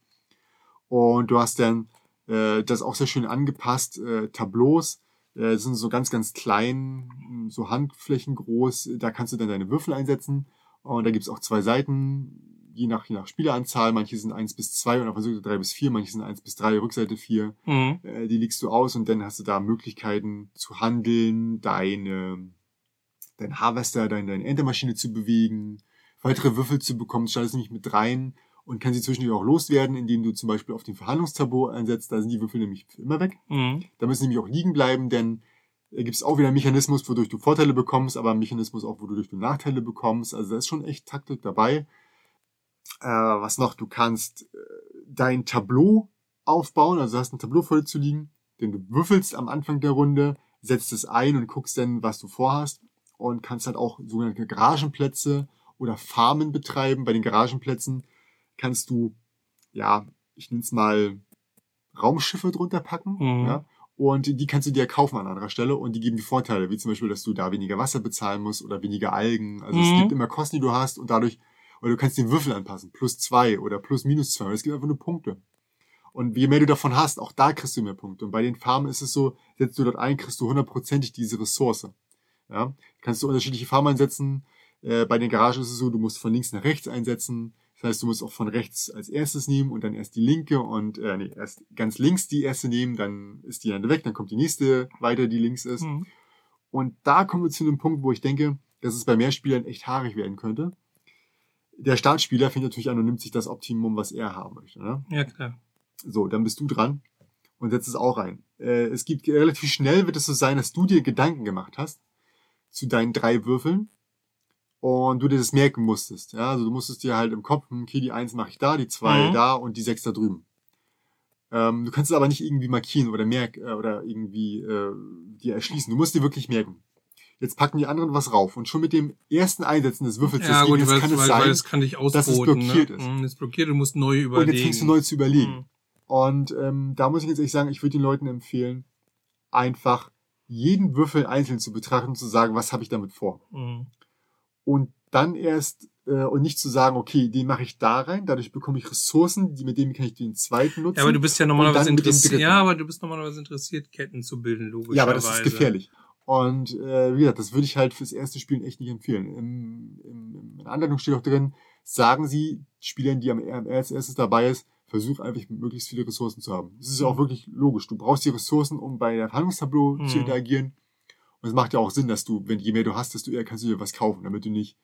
Und du hast dann äh, das auch sehr schön angepasst, äh, Tableaus. Äh, das sind so ganz, ganz klein, so Handflächen groß. Da kannst du dann deine Würfel einsetzen. Und da gibt's auch zwei Seiten, je nach, je nach Spieleranzahl. Manche sind eins bis zwei und auf der Rückseite drei bis vier, manche sind eins bis drei, Rückseite vier Mhm. äh, die legst du aus und dann hast du da Möglichkeiten zu handeln, deine, dein Harvester, deine, deine Ernteemaschine zu bewegen, weitere Würfel zu bekommen, schaltest nämlich mit rein und kann sie zwischendurch auch loswerden, indem du zum Beispiel auf den Verhandlungstableau einsetzt, da sind die Würfel nämlich immer weg. Mhm. Da müssen nämlich auch liegen bleiben, denn da gibt es auch wieder einen Mechanismus, wodurch du Vorteile bekommst, aber einen Mechanismus auch, wodurch du Nachteile bekommst. Also da ist schon echt Taktik dabei. Äh, was noch? Du kannst äh, dein Tableau aufbauen, also du hast ein Tableau voll zu liegen, denn du würfelst am Anfang der Runde, setzt es ein und guckst dann, was du vorhast und kannst halt auch sogenannte Garagenplätze oder Farmen betreiben. Bei den Garagenplätzen kannst du, ja, ich nenne es mal Raumschiffe drunter packen, Mhm. ja, und die kannst du dir kaufen an anderer Stelle und die geben die Vorteile, wie zum Beispiel, dass du da weniger Wasser bezahlen musst oder weniger Algen. Also Mhm. es gibt immer Kosten, die du hast und dadurch, oder du kannst den Würfel anpassen, plus zwei oder plus minus zwei. Und es gibt einfach nur Punkte. Und je mehr du davon hast, auch da kriegst du mehr Punkte. Und bei den Farmen ist es so, setzt du dort ein, kriegst du hundertprozentig diese Ressource. Ja, kannst du unterschiedliche Farmen einsetzen. Äh, bei den Garagen ist es so, du musst von links nach rechts einsetzen. Das heißt, du musst auch von rechts als erstes nehmen und dann erst die linke und äh, nee, erst ganz links die erste nehmen, dann ist die andere weg, dann kommt die nächste weiter, die links ist. Mhm. Und da kommen wir zu einem Punkt, wo ich denke, dass es bei Mehrspielern echt haarig werden könnte. Der Startspieler fängt natürlich an und nimmt sich das Optimum, was er haben möchte. Ne? Ja, klar. So, dann bist du dran und setzt es auch rein. Äh, es gibt relativ schnell wird es so sein, dass du dir Gedanken gemacht hast zu deinen drei Würfeln und du dir das merken musstest. Ja, also du musstest dir halt im Kopf, hm, okay, die eins mache ich da, die zwei Mhm. da und die sechs da drüben. Ähm, du kannst es aber nicht irgendwie markieren oder merk äh, oder irgendwie äh, dir erschließen. Du musst dir wirklich merken. Jetzt packen die anderen was rauf und schon mit dem ersten Einsetzen des Würfels Ja, gut, weil, kann es weil, sein, weil es kann dich dass es blockiert ne? ist. Mhm, Es blockiert, du musst neu überlegen. und jetzt fängst du neu zu überlegen. Mhm. Und ähm, da muss ich jetzt ehrlich sagen, ich würde den Leuten empfehlen, einfach jeden Würfel einzeln zu betrachten und zu sagen, was habe ich damit vor. Mhm. Und dann erst, äh, und nicht zu sagen, okay, den mache ich da rein, dadurch bekomme ich Ressourcen, die, mit denen kann ich den zweiten nutzen. Ja, aber du bist ja normalerweise interessiert. Ja, aber du bist normalerweise interessiert, Ketten zu bilden, logischerweise. ja, aber das ist gefährlich. Und äh, wie gesagt, das würde ich halt fürs erste Spielen echt nicht empfehlen. Im, im, in der Anleitung steht auch drin, sagen Sie Spielern, die am, als erstes dabei ist, versuch einfach möglichst viele Ressourcen zu haben. Das ist ja auch Mhm. wirklich logisch. Du brauchst die Ressourcen, um bei der Verhandlungstableau zu Mhm. interagieren. Und es macht ja auch Sinn, dass du, wenn je mehr du hast, desto eher kannst du dir was kaufen, damit du nicht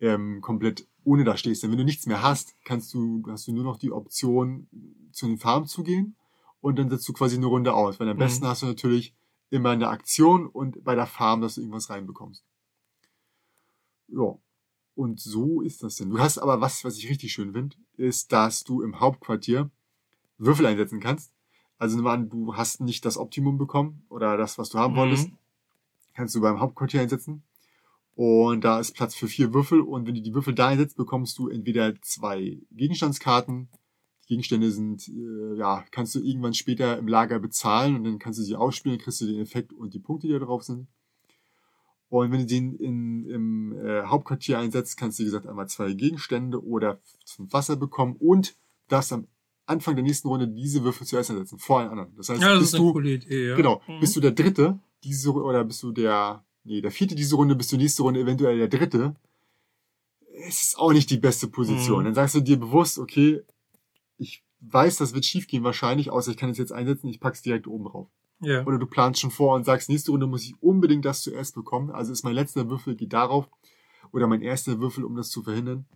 ähm, komplett ohne da stehst. Denn wenn du nichts mehr hast, kannst du, hast du nur noch die Option, zu den Farmen zu gehen und dann setzt du quasi eine Runde aus. Weil am Mhm. besten hast du natürlich immer eine Aktion und bei der Farm, dass du irgendwas reinbekommst. Ja. Und so ist das denn. Du hast aber was, was ich richtig schön finde, ist, dass du im Hauptquartier Würfel einsetzen kannst. Also nimm an, du hast nicht das Optimum bekommen oder das, was du haben Mhm. wolltest, kannst du beim Hauptquartier einsetzen. Und da ist Platz für vier Würfel. Und wenn du die Würfel da einsetzt, bekommst du entweder zwei Gegenstandskarten. Die Gegenstände sind, äh, ja, kannst du irgendwann später im Lager bezahlen und dann kannst du sie ausspielen, kriegst du den Effekt und die Punkte, die da drauf sind. Und wenn du den in, im äh, Hauptquartier einsetzt, kannst du, wie gesagt, einmal zwei Gegenstände oder zum Wasser bekommen und darfst am Anfang der nächsten Runde diese Würfel zuerst einsetzen, vor allen anderen. Das heißt, Ja, das bist du, Idee, ja. genau, Mhm. bist du der Dritte, diese oder bist du der, nee, der Vierte diese Runde, bist du nächste Runde eventuell der Dritte. Es ist auch nicht die beste Position. Mhm. Dann sagst du dir bewusst, okay, ich weiß, das wird schief gehen wahrscheinlich, außer ich kann es jetzt einsetzen, ich pack's direkt oben drauf. ja. Oder du planst schon vor und sagst, nächste Runde muss ich unbedingt das zuerst bekommen. Also ist mein letzter Würfel geht darauf. Oder mein erster Würfel, um das zu verhindern.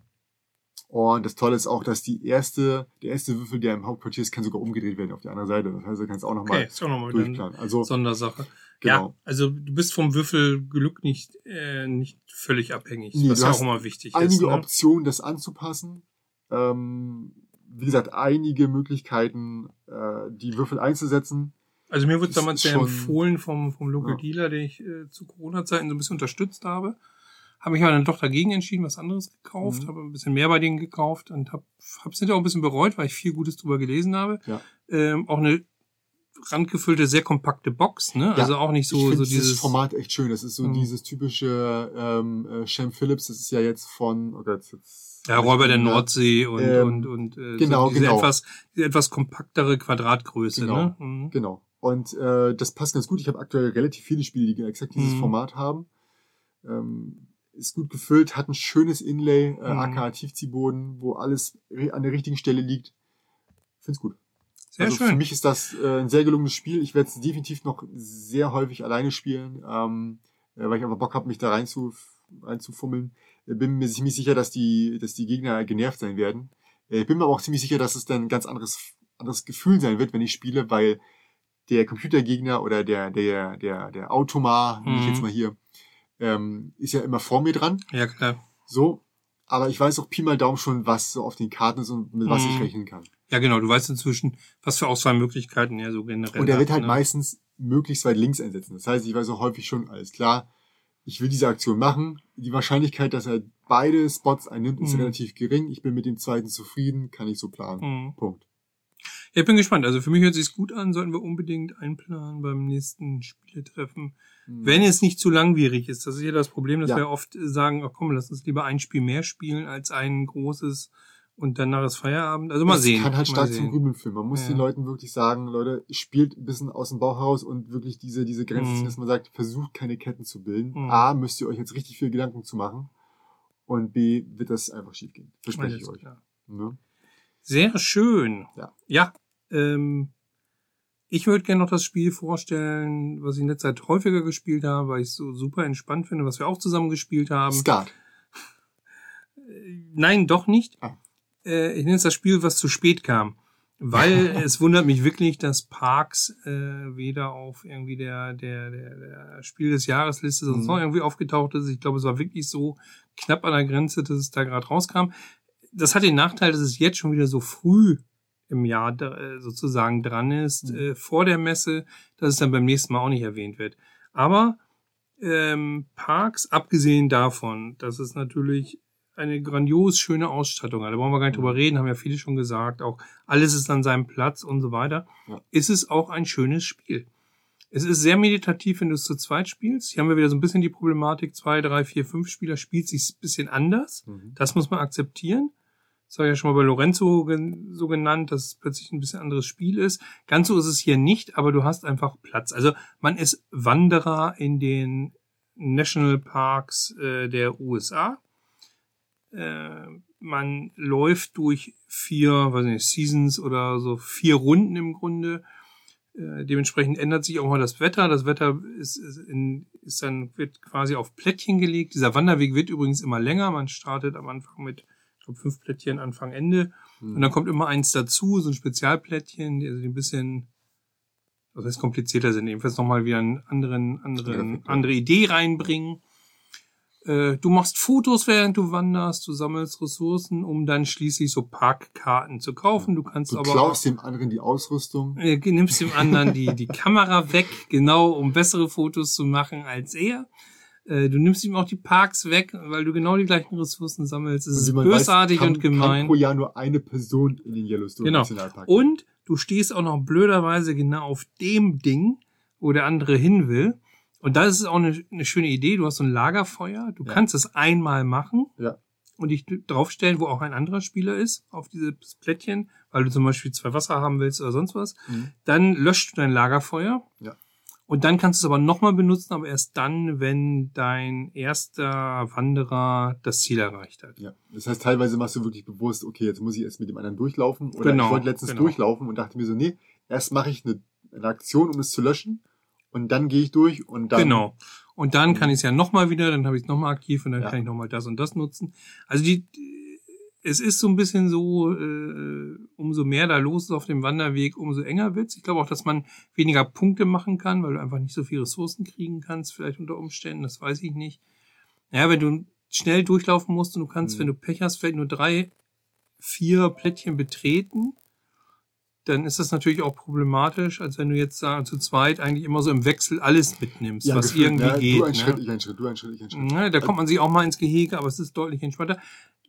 Und das Tolle ist auch, dass die erste, der erste Würfel, der im Hauptquartier ist, kann sogar umgedreht werden auf die andere Seite. Das heißt, du kannst auch Okay, nochmal ist auch nochmal eine durchplanen. Also, Sondersache. genau. Ja, also du bist vom Würfelglück nicht, äh, nicht völlig abhängig, Nee, was ja auch immer wichtig Einige ist. Ne? Optionen, das anzupassen. Ähm, wie gesagt, einige Möglichkeiten, äh, die Würfel einzusetzen. Also mir wurde damals sehr schon- empfohlen vom, vom Local Ja. Dealer, den ich äh, zu Corona-Zeiten so ein bisschen unterstützt habe. Habe ich aber dann doch dagegen entschieden, was anderes gekauft, Mhm. habe ein bisschen mehr bei denen gekauft und habe es hinterher auch ein bisschen bereut, weil ich viel Gutes drüber gelesen habe. Ja. Ähm, auch eine randgefüllte, sehr kompakte Box, ne? Ja, Also auch nicht ich so, finde so dieses dieses Format echt schön. Das ist so Mhm. dieses typische ähm, äh, Shem Phillips. Das ist ja jetzt von, oh Gott, jetzt, ja, Räuber der Nordsee und, Ähm, und, und äh, genau, so diese genau. etwas, diese etwas kompaktere Quadratgröße, Genau. ne? Mhm. Genau. Und äh, das passt ganz gut. Ich habe aktuell relativ viele Spiele, die exakt dieses Mhm. Format haben. Ähm, ist gut gefüllt, hat ein schönes Inlay, äh, Mhm. aka Tiefziehboden, wo alles an der richtigen Stelle liegt. Find's gut. Sehr also schön. für mich ist das äh, ein sehr gelungenes Spiel. Ich werde es definitiv noch sehr häufig alleine spielen, ähm, äh, weil ich einfach Bock habe, mich da rein zu, reinzufummeln. Äh, bin mir ziemlich sicher, dass die, dass die Gegner genervt sein werden. Äh, ich bin mir aber auch ziemlich sicher, dass es dann ein ganz anderes, anderes Gefühl sein wird, wenn ich spiele, weil der Computergegner oder der, der, der, der Automa, nenne ich Mhm. jetzt mal hier, ähm, ist ja immer vor mir dran. Ja, klar. So. Aber ich weiß auch Pi mal Daumen schon, was so auf den Karten ist und mit was ich Mhm. rechnen kann. Ja, genau. Du weißt inzwischen, was für Auswahlmöglichkeiten er so generell Und er wird hat, halt ne? meistens möglichst weit links einsetzen. Das heißt, ich weiß auch häufig schon, alles klar, ich will diese Aktion machen. Die Wahrscheinlichkeit, dass er beide Spots einnimmt, ist Mhm. relativ gering. Ich bin mit dem zweiten zufrieden, kann ich so planen. Mhm. Punkt. Ja, ich bin gespannt. Also für mich hört sich's gut an. Sollten wir unbedingt einplanen beim nächsten Spieletreffen. Wenn es nicht zu langwierig ist. Das ist ja das Problem, dass Ja. wir oft sagen, ach komm, lass uns lieber ein Spiel mehr spielen als ein großes und danach ist Feierabend. Also mal das sehen. kann halt mal stark zum. Grübeln führen. Man muss Ja. den Leuten wirklich sagen, Leute, spielt ein bisschen aus dem Bauch heraus und wirklich diese, diese Grenzen, Mhm. ziehen, dass man sagt, versucht keine Ketten zu bilden. Mhm. A, müsst ihr euch jetzt richtig viel Gedanken zu machen. Und B, wird das einfach schief gehen. Verspreche ich euch. Ne? Sehr schön. Ja. Ja. Ähm, ich würde gerne noch das Spiel vorstellen, was ich in letzter Zeit häufiger gespielt habe, weil ich es so super entspannt finde, was wir auch zusammen gespielt haben. Skat. nein, doch nicht. Ah. Äh, ich nenne es das Spiel, was zu spät kam. Weil es wundert mich wirklich, dass Parks äh, weder auf irgendwie der, der, der, der Spiel des Jahresliste sonst Mhm. noch irgendwie aufgetaucht ist. Ich glaube, es war wirklich so knapp an der Grenze, dass es da gerade rauskam. Das hat den Nachteil, dass es jetzt schon wieder so früh im Jahr äh, sozusagen dran ist, Mhm. äh, vor der Messe, dass es dann beim nächsten Mal auch nicht erwähnt wird. Aber ähm, Parks, abgesehen davon, dass es natürlich eine grandios schöne Ausstattung hat, da brauchen wir gar nicht drüber reden, haben ja viele schon gesagt, auch alles ist an seinem Platz und so weiter, Ja. ist es auch ein schönes Spiel. Es ist sehr meditativ, wenn du es zu zweit spielst. Hier haben wir wieder so ein bisschen die Problematik, zwei, drei, vier, fünf Spieler spielt sich ein bisschen anders. Mhm. Das muss man akzeptieren. Das habe ich ja schon mal bei Lorenzo so genannt, dass es plötzlich ein bisschen anderes Spiel ist. Ganz so ist es hier nicht, aber du hast einfach Platz. Also man ist Wanderer in den Nationalparks äh, der USA. Äh, man läuft durch vier, weiß nicht, Seasons oder so vier Runden im Grunde. Äh, dementsprechend ändert sich auch mal das Wetter. Das Wetter ist, ist, in, ist dann wird quasi auf Plättchen gelegt. Dieser Wanderweg wird übrigens immer länger. Man startet am Anfang mit glaube, fünf Plättchen Anfang Ende Mhm. und dann kommt immer eins dazu, so ein Spezialplättchen, die also die ein bisschen was heißt komplizierter sind, jedenfalls nochmal wieder einen anderen, anderen, andere Idee reinbringen. Äh, Du machst Fotos, während du wanderst, du sammelst Ressourcen, um dann schließlich so Parkkarten zu kaufen. Du kannst Du aber klaust dem anderen die Ausrüstung. äh, nimmst dem anderen die, die Kamera weg, genau, um bessere Fotos zu machen als er. Äh, Du nimmst ihm auch die Parks weg, weil du genau die gleichen Ressourcen sammelst. Es ist bösartig weiß, kann, und gemein. Kann pro Jahr nur eine Person in den Yellowstone Genau. Nationalpark. Und du stehst auch noch blöderweise genau auf dem Ding, wo der andere hin will. Und das ist auch eine, eine schöne Idee. Du hast so ein Lagerfeuer. Du Ja. kannst es einmal machen Ja. und dich draufstellen, wo auch ein anderer Spieler ist, auf dieses Plättchen, weil du zum Beispiel zwei Wasser haben willst oder sonst was. Mhm. Dann löscht du dein Lagerfeuer. Ja. Und dann kannst du es aber nochmal benutzen, aber erst dann, wenn dein erster Wanderer das Ziel erreicht hat. Ja, das heißt, teilweise machst du wirklich bewusst, okay, jetzt muss ich erst mit dem anderen durchlaufen. Oder Genau, ich wollte letztens genau. durchlaufen und dachte mir so, nee, erst mache ich eine, eine Aktion, um es zu löschen. Und dann gehe ich durch und dann. Genau. Und dann kann ich es ja nochmal wieder, dann habe ich es nochmal aktiv und dann Ja. kann ich nochmal das und das nutzen. Also die, es ist so ein bisschen so, äh, umso mehr da los ist auf dem Wanderweg, umso enger wird's. Ich glaube auch, dass man weniger Punkte machen kann, weil du einfach nicht so viel Ressourcen kriegen kannst, vielleicht unter Umständen, das weiß ich nicht. Ja, wenn du schnell durchlaufen musst und du kannst, Mhm. wenn du Pech hast, vielleicht nur drei, vier Plättchen betreten, dann ist das natürlich auch problematisch, als wenn du jetzt sagen, zu zweit eigentlich immer so im Wechsel alles mitnimmst, ja, was gefühlt, irgendwie ja, geht. Du ein ne? Schritt, ich ein Schritt, du ein Schritt, ich ein Schritt. Ne, da kommt man sich auch mal ins Gehege, aber es ist deutlich entspannter.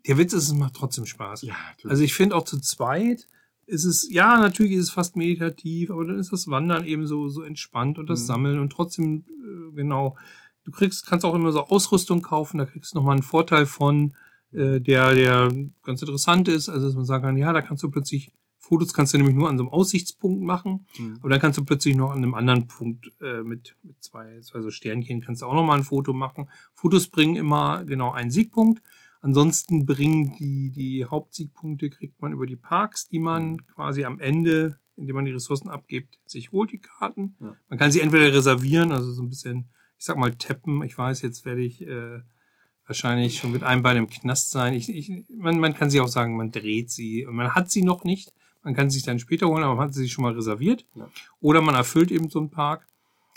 Der Witz ist, es macht trotzdem Spaß. Ja, natürlich. Also ich finde auch zu zweit ist es, ja, natürlich ist es fast meditativ, aber dann ist das Wandern eben so, so entspannt und das Mhm. Sammeln und trotzdem, äh, genau, du kriegst, kannst auch immer so Ausrüstung kaufen, da kriegst du nochmal einen Vorteil von, äh, der, der ganz interessant ist, also dass man sagen kann, ja, da kannst du plötzlich, Fotos kannst du nämlich nur an so einem Aussichtspunkt machen, Mhm. aber dann kannst du plötzlich noch an einem anderen Punkt äh, mit, mit zwei, zwei so Sternchen kannst du auch nochmal ein Foto machen. Fotos bringen immer genau einen Siegpunkt. Ansonsten bringen die, die Hauptsiegpunkte kriegt man über die Parks, die man quasi am Ende, indem man die Ressourcen abgibt, sich holt die Karten. Ja. Man kann sie entweder reservieren, also so ein bisschen, ich sag mal, tappen. Ich weiß, jetzt werde ich äh, wahrscheinlich schon mit einem Bein im Knast sein. Ich, ich, man, man kann sie auch sagen, man dreht sie. Und man hat sie noch nicht. Man kann sie sich dann später holen, aber man hat sie sich schon mal reserviert. Ja. Oder man erfüllt eben so einen Park.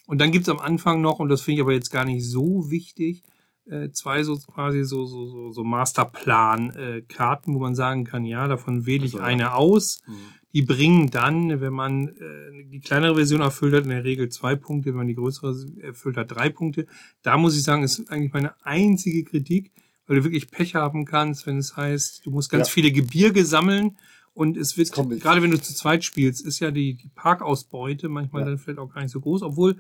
Und dann gibt's am Anfang noch, und das finde ich aber jetzt gar nicht so wichtig, äh, zwei so quasi so, so, so, so Masterplan-Karten, wo man sagen kann, ja, davon wähle ich Also, eine aus. Mhm. Die bringen dann, wenn man äh, die kleinere Version erfüllt hat, in der Regel zwei Punkte, wenn man die größere erfüllt hat, drei Punkte. Da muss ich sagen, ist eigentlich meine einzige Kritik, weil du wirklich Pech haben kannst, wenn es heißt, du musst ganz Ja. viele Gebirge sammeln und es wird, gerade wenn du zu zweit spielst, ist ja die, die Parkausbeute manchmal Ja. dann vielleicht auch gar nicht so groß, obwohl,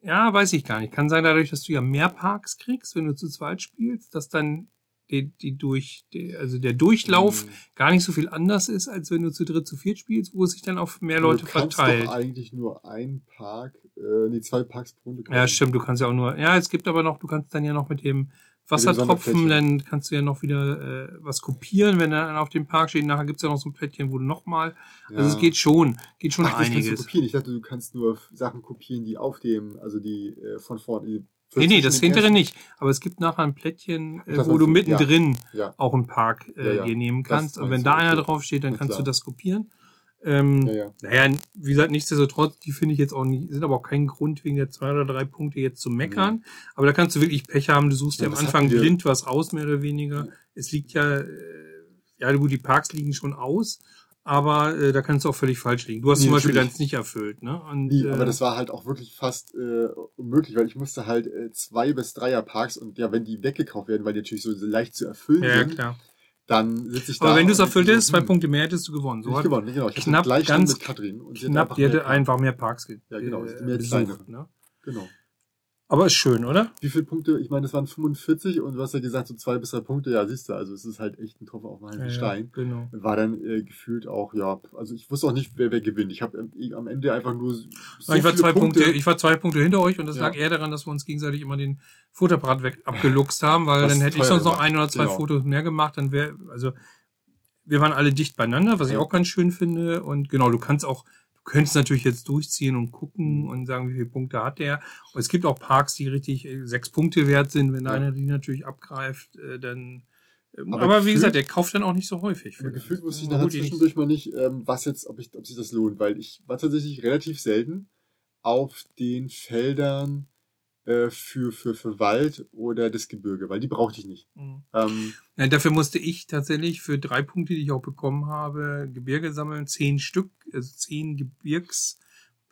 ja, weiß ich gar nicht. Kann sein dadurch, dass du ja mehr Parks kriegst, wenn du zu zweit spielst, dass dann die, die durch, die, also der Durchlauf Mhm. gar nicht so viel anders ist, als wenn du zu dritt, zu viert spielst, wo es sich dann auf mehr Leute du kannst verteilt. Doch eigentlich nur ein Park, äh, nee, zwei Parks pro Runde. Ja, stimmt, du kannst ja auch nur, ja, es gibt aber noch, du kannst dann ja noch mit dem Wassertropfen, dann kannst du ja noch wieder äh, was kopieren, wenn dann auf dem Park steht. Nachher gibt's ja noch so ein Plättchen, wo du nochmal, also es geht schon, geht schon Ach, das kannst du einiges. kopieren. Ich dachte, du kannst nur Sachen kopieren, die auf dem, also die äh, von vorne, Nee, nee, das hintere nicht. Aber es gibt nachher ein Plättchen, äh, wo du mittendrin Ja, auch einen Park äh, Ja, ja. dir nehmen kannst. Und wenn da einer okay. drauf steht, dann kannst klar. du das kopieren. Ähm, ja, ja. Naja, wie gesagt, nichtsdestotrotz, die finde ich jetzt auch nicht, sind aber auch kein Grund wegen der zwei oder drei Punkte jetzt zu meckern. Aber da kannst du wirklich Pech haben. Du suchst Ja, dir am Anfang blind was aus, mehr oder weniger. Ja. Es liegt ja, äh, ja gut, die Parks liegen schon aus, aber äh, da kannst du auch völlig falsch liegen. Du hast Nee, zum Beispiel deins nicht erfüllt, ne? Und, Nee, äh, aber das war halt auch wirklich fast äh, unmöglich, weil ich musste halt äh, zwei bis dreier Parks und ja, wenn die weggekauft werden, weil die natürlich so leicht zu erfüllen ja, sind, klar. Dann sitze ich da. Aber wenn du es erfüllt hättest, zwei hm, Punkte mehr hättest du gewonnen. So Ich gewonnen, genau. Ich hatte knapp, gleich ganz mit Katrin. Und knapp, die hätte einfach mehr Parks ge Ja, genau, äh, mehr besucht, kleinere. ne? Genau. Aber ist schön, oder? Wie viele Punkte? Ich meine, das waren 45 und du hast ja gesagt, so zwei bis drei Punkte. Ja, siehst du, also es ist halt echt ein Tropfen auf einen heißen Stein. genau. War dann äh, gefühlt auch, ja, also ich wusste auch nicht, wer, wer gewinnt. Ich habe ähm, am Ende einfach nur so ich war zwei Punkte. ich war zwei Punkte hinter euch und das Ja. lag eher daran, dass wir uns gegenseitig immer den Futterapparat weg abgeluchst haben, weil Was dann hätte ich sonst noch ein oder zwei Genau. Fotos mehr gemacht, dann wäre, also wir waren alle dicht beieinander, was ich Ja. auch ganz schön finde. Und genau, du kannst auch, könntest natürlich jetzt durchziehen und gucken Mhm. und sagen, wie viele Punkte hat der. Und es gibt auch Parks, die richtig äh, sechs Punkte wert sind. Wenn Ja. einer die natürlich abgreift, äh, dann. ähm, Aber Aber, wie gefühlt- gesagt, der kauft dann auch nicht so häufig. Aber gefühlt wusste ich nachher zwischendurch mal nicht, ähm, was jetzt, ob, ich, ob sich das lohnt, weil ich war tatsächlich relativ selten auf den Feldern äh, für, für, für Wald oder das Gebirge, weil die brauchte ich nicht. Mhm. Ähm, Ja, dafür musste ich tatsächlich für drei Punkte, die ich auch bekommen habe, Gebirge sammeln. Zehn Stück, also zehn Gebirgs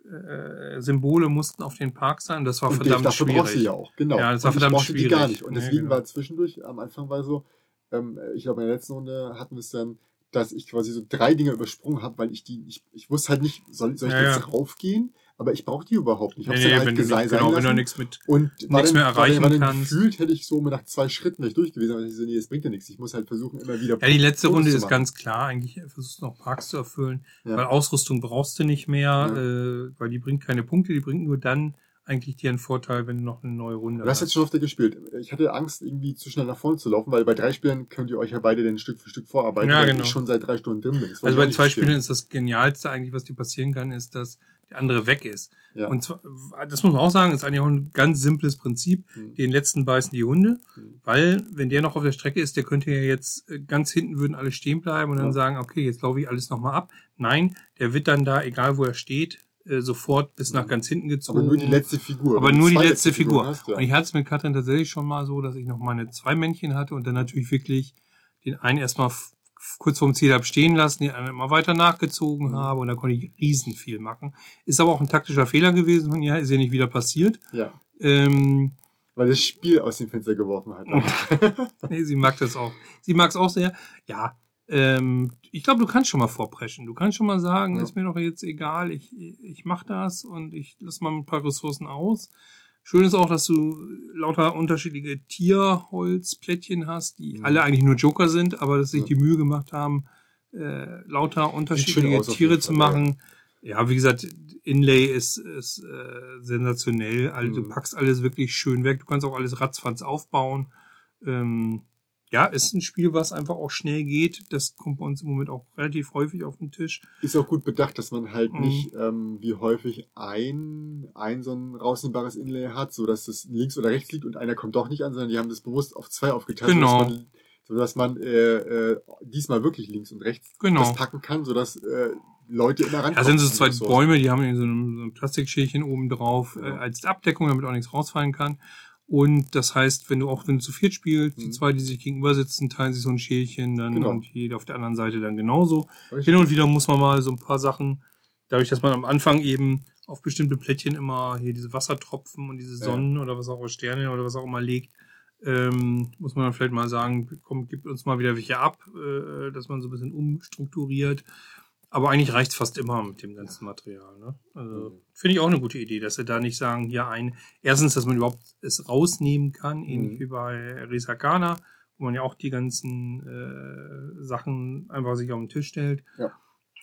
äh, Symbole mussten auf den Park sein. Das war und verdammt dafür brauchst du schwierig. ja auch, genau. Ja, das war und ich verdammt brauchte die gar schwierig. nicht. Und Ja, deswegen genau. war zwischendurch, am Anfang war so, ähm, ich glaube in der letzten Runde hatten wir es dann, dass ich quasi so drei Dinge übersprungen habe, weil ich die, ich, ich wusste halt nicht, soll, soll ich Ja, jetzt ja. raufgehen? Aber ich brauche die überhaupt nicht. Ich Nee, hab's nee, dann halt wenn, du, sein genau, wenn du nichts mit. Und war nichts mehr war dann, erreichen war dann kannst. gefühlt hätte ich so nach zwei Schritten ich durch gewesen, aber ich so, nee, das bringt ja nichts. Ich muss halt versuchen, immer wieder. Ja, die letzte Runde ist ganz klar. Eigentlich versuchst du noch Parks zu erfüllen, Ja. weil Ausrüstung brauchst du nicht mehr, Ja. äh, weil die bringt keine Punkte, die bringt nur dann eigentlich dir einen Vorteil, wenn du noch eine neue Runde Du hast jetzt hast. schon oft gespielt. Ich hatte Angst, irgendwie zu schnell nach vorne zu laufen, weil bei drei Spielen könnt ihr euch ja beide dann Stück für Stück vorarbeiten, Ja, weil genau. ich schon seit drei Stunden drin bin. Also bei nicht zwei spielen. Spielen ist das Genialste eigentlich, was dir passieren kann, ist, dass der andere weg ist. Ja. Und zwar, das muss man auch sagen, ist eigentlich auch ein ganz simples Prinzip. Hm. Den letzten beißen die Hunde, Hm. weil wenn der noch auf der Strecke ist, der könnte ja jetzt äh, ganz hinten würden alle stehen bleiben und dann Ja. sagen, okay, jetzt laufe ich alles nochmal ab. Nein, der wird dann da, egal wo er steht, äh, sofort bis nach Mhm. ganz hinten gezogen. Aber nur die letzte Figur. Aber nur die letzte Figuren Figur. Hast, ja. Und ich hatte es mit Katrin tatsächlich schon mal so, dass ich noch meine zwei Männchen hatte und dann natürlich wirklich den einen erstmal kurz vorm Ziel hab stehen lassen, den anderen immer weiter nachgezogen Mhm. habe und da konnte ich riesen viel machen. Ist aber auch ein taktischer Fehler gewesen und ja, ist ja nicht wieder passiert. ja. Ähm, Weil das Spiel aus dem Fenster geworfen hat. nee, sie mag das auch. Sie mag es auch sehr. Ja, ähm, ich glaube, du kannst schon mal vorpreschen. Du kannst schon mal sagen, Ja. ist mir doch jetzt egal, ich, ich mach das und ich lass mal ein paar Ressourcen aus. Schön ist auch, dass du lauter unterschiedliche Tierholzplättchen hast, die Mhm. alle eigentlich nur Joker sind, aber dass sich Ja. die Mühe gemacht haben, äh, lauter unterschiedliche Tiere zu machen. Ja, wie gesagt, Inlay ist, ist äh, sensationell. Also du Mhm. packst alles wirklich schön weg. Du kannst auch alles ratzfatz aufbauen. Ähm, ja, ist ein Spiel, was einfach auch schnell geht. Das kommt bei uns im Moment auch relativ häufig auf den Tisch. Ist auch gut bedacht, dass man halt Mhm. nicht ähm, wie häufig ein, ein so ein rausnehmbares Inlay hat, so dass das links oder rechts liegt und einer kommt doch nicht an, sondern die haben das bewusst auf zwei aufgeteilt, Genau. sodass man, sodass man äh, äh, diesmal wirklich links und rechts Genau. das packen kann, sodass äh, Leute immer rankommen. Da sind so zwei. Bäume, die haben in so einem, so einem Plastikschälchen oben drauf äh, Ja. als Abdeckung, damit auch nichts rausfallen kann. Und das heißt, wenn du auch wenn du zu viert spielst, die Mhm. zwei, die sich gegenüber sitzen, teilen sich so ein Schälchen, dann Genau. und jeder auf der anderen Seite dann genauso. Richtig. Hin und wieder muss man mal so ein paar Sachen, dadurch, dass man am Anfang eben auf bestimmte Plättchen immer hier diese Wassertropfen und diese Ja. Sonnen oder was auch immer Sterne oder was auch immer legt, ähm, muss man dann vielleicht mal sagen, komm, gib uns mal wieder welche ab, äh, dass man so ein bisschen umstrukturiert. Aber eigentlich reicht's fast immer mit dem ganzen Material. Ne? Also Mhm. finde ich auch eine gute Idee, dass sie da nicht sagen, hier ein, erstens, dass man überhaupt es rausnehmen kann, ähnlich Mhm. wie bei Risakana, wo man ja auch die ganzen äh, Sachen einfach sich auf den Tisch stellt. Ja.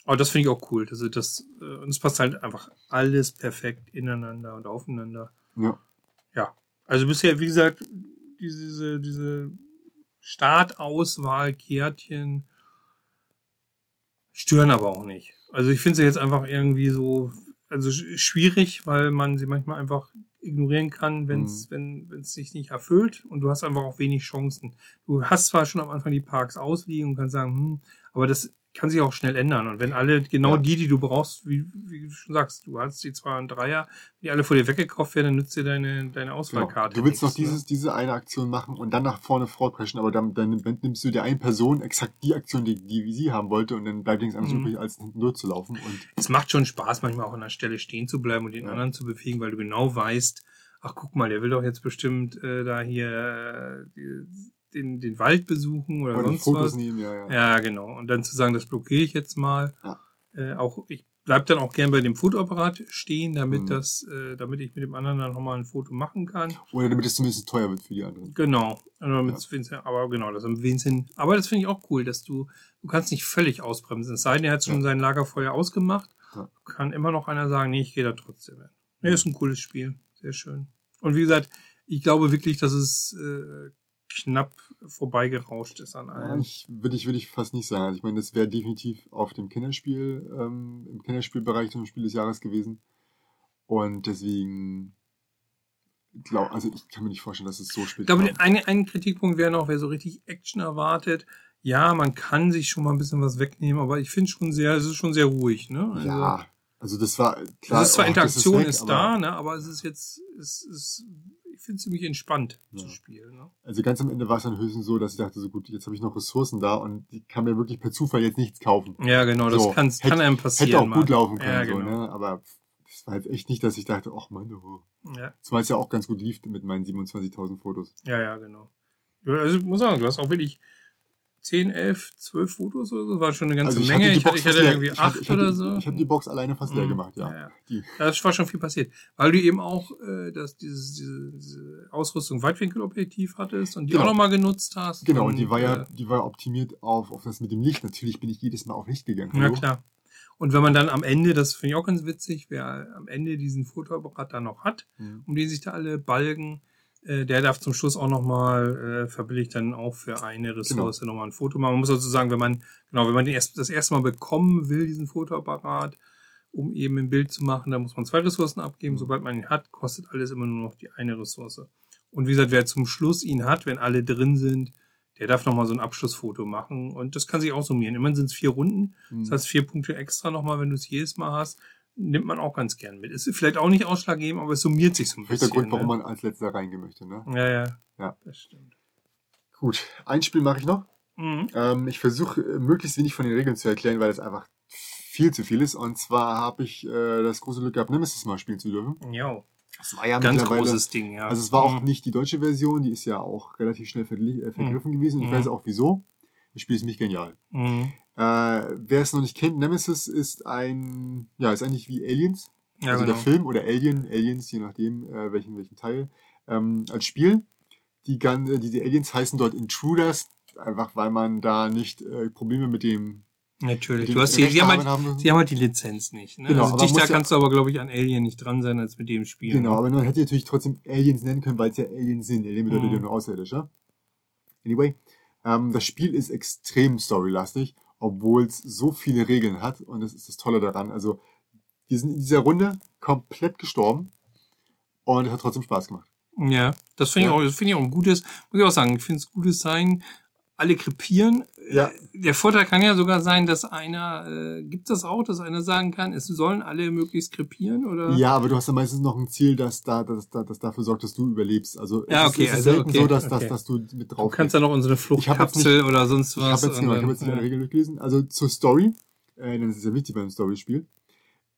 Aber das finde ich auch cool. Also das, äh, und es passt halt einfach alles perfekt ineinander und aufeinander. Ja. Ja. Also bisher, wie gesagt, diese, diese Startauswahl, Kärtchen stören aber auch nicht. Also ich finde sie jetzt einfach irgendwie so, also sch- schwierig, weil man sie manchmal einfach ignorieren kann, wenn's, wenn es sich nicht erfüllt und du hast einfach auch wenig Chancen. Du hast zwar schon am Anfang die Parks ausliegen und kannst sagen, hm, aber das kann sich auch schnell ändern. Und wenn alle, genau Ja. die, die du brauchst, wie, wie du schon sagst, du hast die zwei und Dreier, die alle vor dir weggekauft werden, dann nützt dir deine, deine Genau. Auswahlkarte. Du willst noch nichts, ne? dieses, diese eine Aktion machen und dann nach vorne vorpreschen, aber dann, dann nimmst du der einen Person exakt die Aktion, die, die sie haben wollte und dann bleibt nichts anderes Mhm. übrig, als hinten durchzulaufen. Und es macht schon Spaß, manchmal auch an der Stelle stehen zu bleiben und den Ja. anderen zu befähigen, weil du genau weißt, ach guck mal, der will doch jetzt bestimmt äh, da hier äh, den, den Wald besuchen oder, oder sonst Fotos was. nehmen, ja, ja. Ja, genau. Und dann zu sagen, das blockiere ich jetzt mal. Ja. Äh, auch ich bleib dann auch gern bei dem Fotoapparat stehen, damit Mhm. das, äh, damit ich mit dem anderen dann nochmal ein Foto machen kann. Oder damit es zumindest teuer wird für die anderen. Genau. Aber, mit Vincent, aber genau, das am Vincent. Aber das finde ich auch cool, dass du, du kannst nicht völlig ausbremsen. Es sei denn, er hat schon Ja. sein Lagerfeuer ausgemacht. Ja. Kann immer noch einer sagen, nee, ich gehe da trotzdem hin. Nee, ist ein cooles Spiel. Sehr schön. Und wie gesagt, ich glaube wirklich, dass es äh, knapp vorbeigerauscht ist an Ja, allem. ich, würde ich, würde ich fast nicht sagen. Also ich meine, das wäre definitiv auf dem Kinderspiel, ähm, im Kinderspielbereich zum Spiel des Jahres gewesen. Und deswegen, glaub, also ich kann mir nicht vorstellen, dass es so spät Ich glaube, ein, ein Kritikpunkt wäre noch, wer so richtig Action erwartet. Ja, man kann sich schon mal ein bisschen was wegnehmen, aber ich finde schon sehr, es ist schon sehr ruhig, ne? Also, Ja, also das war klar. es ist zwar auch das Interaktion weg, ist, aber- da, ne? Aber es ist jetzt, es ist, ich finde es ziemlich entspannt Ja. zu spielen, ne? Also ganz am Ende war es dann höchstens so, dass ich dachte, so gut, jetzt habe ich noch Ressourcen da und ich kann mir wirklich per Zufall jetzt nichts kaufen. Ja, genau, das So, kann, hätte- kann einem passieren. Hätte auch mal. gut laufen können, Ja, so, genau. ne? Aber das war jetzt echt nicht, dass ich dachte, ach Mann, oh. Ja, Zumal es ja auch ganz gut lief mit meinen 27.000 Fotos. ja, ja, genau. Also ich muss sagen, du hast auch wirklich 10, 11, 12 Fotos oder so, war schon eine ganze Also Menge. Ich hatte, ich hatte irgendwie ich hatte- 8 ich hatte- oder so. Ich habe die Box alleine fast leer Mhm. gemacht, ja. Ja, ja. Ja, das war schon viel passiert. Weil du eben auch äh, das, dieses, diese, diese Ausrüstung Weitwinkelobjektiv hattest und die Genau. auch nochmal genutzt hast. genau, und die war ja, äh, die war optimiert auf, auf das mit dem Licht. Natürlich bin ich jedes Mal auf Licht gegangen. ja, hallo? klar. Und wenn man dann am Ende, das finde ich auch ganz witzig, wer am Ende diesen Fotoapparat dann noch hat, Mhm. um den sich da alle balgen, äh, der darf zum Schluss auch nochmal äh, verbilligt dann auch für eine Ressource Genau. nochmal ein Foto machen. Man muss sozusagen, wenn man, genau, wenn man den erst, das erste Mal bekommen will, diesen Fotoapparat, um eben ein Bild zu machen, da muss man zwei Ressourcen abgeben. Mhm. Sobald man ihn hat, kostet alles immer nur noch die eine Ressource. Und wie gesagt, wer zum Schluss ihn hat, wenn alle drin sind, der darf nochmal so ein Abschlussfoto machen. Und das kann sich auch summieren. Immerhin sind es vier Runden. Mhm. Das heißt, vier Punkte extra nochmal, wenn du es jedes Mal hast, nimmt man auch ganz gern mit. Ist vielleicht auch nicht ausschlaggebend, aber es summiert sich so ein bisschen. der Grund, warum ne? man als letzter reingehen möchte, ne? Ja, ja. Ja. Das stimmt. Gut, ein Spiel mache ich noch. Mhm. Ähm, ich versuche äh, möglichst wenig von den Regeln zu erklären, weil es einfach viel zu viel ist. Und zwar habe ich äh, das große Glück gehabt, Nemesis mal spielen zu dürfen. Ja. Das war ja Ganz großes Ding, ja. Also es war auch Mhm. nicht die deutsche Version, die ist ja auch relativ schnell verli- äh, vergriffen gewesen. Ich Mhm. weiß auch wieso. Das Spiel ist nämlich genial. Mhm. Äh, wer es noch nicht kennt, Nemesis ist ein, ja, ist eigentlich wie Aliens. Ja, also genau. der Film oder Alien, Aliens, je nachdem, äh, welchen, welchen Teil, ähm, als Spiel. Die, gan- äh, diese Aliens heißen dort Intruders, einfach weil man da nicht äh, Probleme mit dem Natürlich. mit Du den hast die, sie, haben halt, haben sie haben halt die Lizenz nicht. Ne? Genau, also dichter muss ja- kannst du aber, glaube ich, an Alien nicht dran sein als mit dem Spiel. Genau, ne? aber man hätte natürlich trotzdem Aliens nennen können, weil es ja Aliens sind. Alien bedeutet Mhm. ja nur Außerirdischer. Anyway, ähm, das Spiel ist extrem storylastig, obwohl es so viele Regeln hat und das ist das Tolle daran. Also, wir sind in dieser Runde komplett gestorben und es hat trotzdem Spaß gemacht. Ja, das finde ich, Ja. auch, das finde ich auch ein gutes, muss ich auch sagen, ich finde es gutes Sein. Alle krepieren. Ja. Der Vorteil kann ja sogar sein, dass einer, äh, gibt das auch, dass einer sagen kann, es sollen alle möglichst krepieren oder? Ja, aber du hast ja meistens noch ein Ziel, das, da, das, das, das dafür sorgt, dass du überlebst. Also Ja, es ist- okay, es ist also, selten okay, so, dass, okay. dass, dass du mit Du drauf kannst ja noch unsere Ich Fluchtkapsel oder sonst Ich was. habe jetzt, genau, ich hab und jetzt nicht dann- eine Regel durchgelesen. Also zur Story, äh, das ist ja wichtig beim Storyspiel.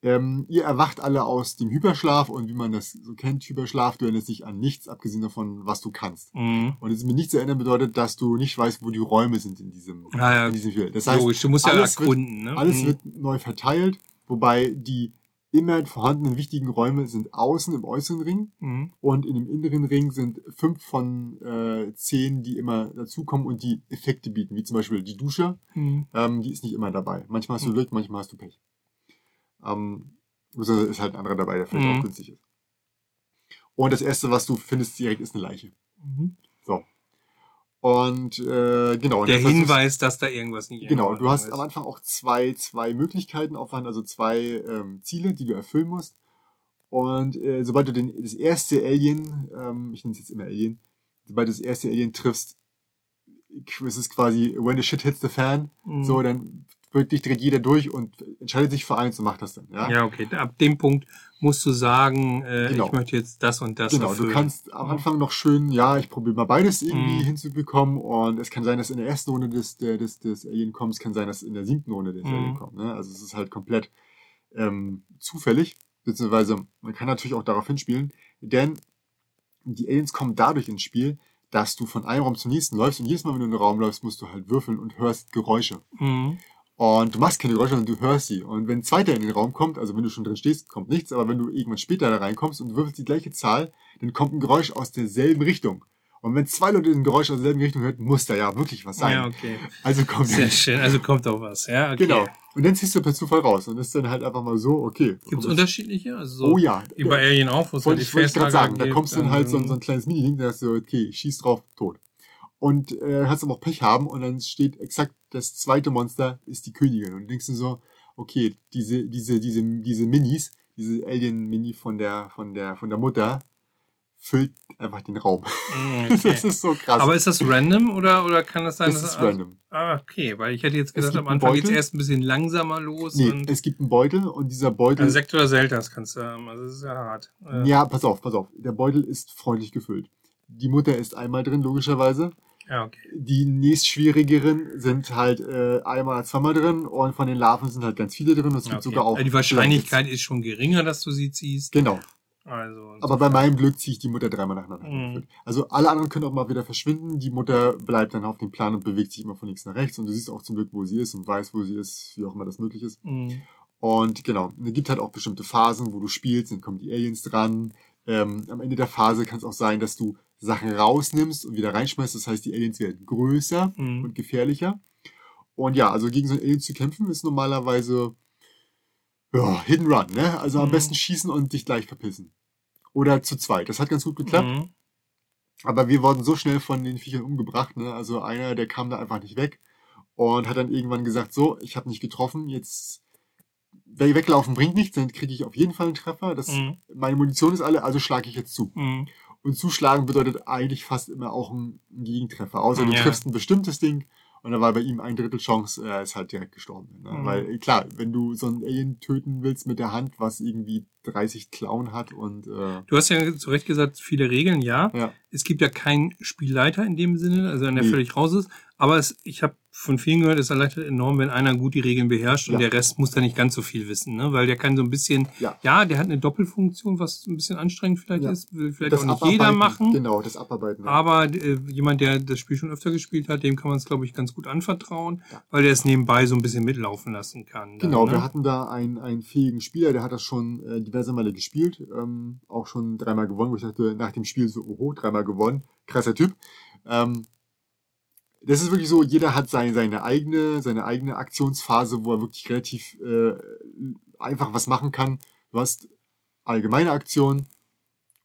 Ähm, ihr erwacht alle aus dem Hyperschlaf und wie man das so kennt, Hyperschlaf, du erinnerst dich an nichts, abgesehen davon, was du kannst. Mhm. Und es mit nichts zu erinnern bedeutet, dass du nicht weißt, wo die Räume sind in diesem, Ah, ja. in diesem Spiel. Das heißt, Logisch, du musst ja alles wird- erkunden. ne? alles Mhm. wird neu verteilt, wobei die immer vorhandenen wichtigen Räume sind außen im äußeren Ring Mhm. und in dem inneren Ring sind fünf von äh, zehn, die immer dazukommen und die Effekte bieten, wie zum Beispiel die Dusche, Mhm. ähm, die ist nicht immer dabei. Manchmal hast du Mhm. Glück, manchmal hast du Pech. Ähm, also ist halt ein anderer dabei, der vielleicht Mhm. auch günstig ist. Und das erste, was du findest direkt, ist eine Leiche. Mhm. Und äh, genau. Der Hinweis, dass da irgendwas nicht Genau, du hast Ordnung am Anfang auch zwei, zwei Möglichkeiten aufwand, also zwei ähm, Ziele, die du erfüllen musst. Und äh, sobald du den, das erste Alien, ähm, ich nenne es jetzt immer Alien, sobald du das erste Alien triffst, es ist quasi, when the shit hits the fan, Mhm. so, dann wirklich dreht jeder durch und entscheidet sich für eins und macht das dann. Ja, Ja, okay. Ab dem Punkt musst du sagen, äh, Genau. ich möchte jetzt das und das genau. erfüllen. Du kannst am Anfang noch schön, ja, ich probiere mal beides irgendwie Mhm. hinzubekommen und es kann sein, dass in der ersten Runde des, der, des, des Alien kommt, es kann sein, dass in der siebten Runde des Mhm. Alien kommt. Ne? Also es ist halt komplett ähm, zufällig, beziehungsweise man kann natürlich auch darauf hinspielen, denn die Aliens kommen dadurch ins Spiel, dass du von einem Raum zum nächsten läufst und jedes Mal, wenn du in den Raum läufst, musst du halt würfeln und hörst Geräusche. Mhm. Und du machst keine Geräusche, sondern du hörst sie. Und wenn ein zweiter in den Raum kommt, also wenn du schon drin stehst, kommt nichts, aber wenn du irgendwann später da reinkommst und du würfelst die gleiche Zahl, dann kommt ein Geräusch aus derselben Richtung. Und wenn zwei Leute ein Geräusch aus derselben Richtung hören, muss da ja wirklich was sein. Ja, okay. Also kommt Sehr schön. Also kommt auch was. Ja, okay. Genau. Und dann ziehst du per Zufall raus. Und ist dann halt einfach mal so, okay. Gibt es Und- unterschiedliche? Also so Oh ja. Bei Alien auch, wo es halt die ich, gerade sagen, da kommst du dann halt so, so ein kleines Mini-Ding, da hast du, okay, schieß drauf, tot. Und äh, hast aber auch Pech haben und dann steht exakt das zweite Monster ist die Königin. Und du denkst du so, okay, diese, diese, diese, diese Minis, diese Alien-Mini von der, von der, von der Mutter, füllt einfach den Raum. mm, Das okay. ist so krass. Aber ist das random oder, oder kann das sein, das dass ist random. Ah, okay, weil ich hätte jetzt Es gedacht, am Anfang geht's Beutel. erst ein bisschen langsamer los Nee, es gibt einen Beutel und dieser Beutel. also Sekt oder Selters kannst du haben. Also das ist ja hart. Ja, pass auf, pass auf. Der Beutel ist freundlich gefüllt. Die Mutter ist einmal drin, logischerweise. Ja, okay. Die nächstschwierigeren sind halt äh, einmal, zweimal drin und von den Larven sind halt ganz viele drin es gibt okay. sogar auch. Also die Wahrscheinlichkeit ist schon geringer, dass du sie ziehst. Genau. Also Aber bei meinem Glück ziehe ich die Mutter dreimal nacheinander. Mhm. Also alle anderen können auch mal wieder verschwinden. Die Mutter bleibt dann auf dem Plan und bewegt sich immer von links nach rechts und du siehst auch zum Glück, wo sie ist und weißt, wo sie ist, wie auch immer das möglich ist. mm, Und genau, es gibt halt auch bestimmte Phasen, wo du spielst, dann kommen die Aliens dran. Ähm, am Ende der Phase kann es auch sein, dass du Sachen rausnimmst und wieder reinschmeißt. Das heißt, die Aliens werden größer mm. und gefährlicher. Und ja, also gegen so einen Alien zu kämpfen ist normalerweise ja, Hidden Run, ne? Also am Mhm. besten schießen und dich gleich verpissen. Oder zu zweit. Das hat ganz gut geklappt. Mhm. Aber wir wurden so schnell von den Viechern umgebracht, ne? Also einer, der kam da einfach nicht weg und hat dann irgendwann gesagt, so, ich habe nicht getroffen, jetzt weglaufen bringt nichts, dann kriege ich auf jeden Fall einen Treffer. Das, Mhm. Meine Munition ist alle, also schlage ich jetzt zu. Mhm. Und zuschlagen bedeutet eigentlich fast immer auch ein, ein Gegentreffer. Außer du Ja. triffst ein bestimmtes Ding und da war bei ihm ein Drittel Chance, er ist halt direkt gestorben. Ne? Mhm. Weil klar, wenn du so ein Alien töten willst mit der Hand, was irgendwie 30 Klauen hat und äh, Du hast ja zu Recht gesagt, viele Regeln, ja. ja, Es gibt ja keinen Spielleiter in dem Sinne, also wenn der Nee. völlig raus ist. Aber es, ich habe von vielen gehört, es erleichtert enorm, wenn einer gut die Regeln beherrscht und Ja. der Rest muss da nicht ganz so viel wissen, ne? Weil der kann so ein bisschen, Ja. ja, der hat eine Doppelfunktion, was ein bisschen anstrengend vielleicht Ja. ist, will vielleicht auch nicht jeder machen. Genau, das Abarbeiten. Aber äh, jemand, der das Spiel schon öfter gespielt hat, dem kann man es, glaube ich, ganz gut anvertrauen, weil der es nebenbei so ein bisschen mitlaufen lassen kann. dann, Genau, ne? wir hatten da einen, einen fähigen Spieler, der hat das schon äh, diverse Male gespielt, ähm, auch schon dreimal gewonnen, wo ich dachte, nach dem Spiel so, oho, dreimal gewonnen, krasser Typ. Ähm, das ist wirklich so, jeder hat seine, seine eigene, seine eigene Aktionsphase, wo er wirklich relativ äh, einfach was machen kann. Du hast allgemeine Aktionen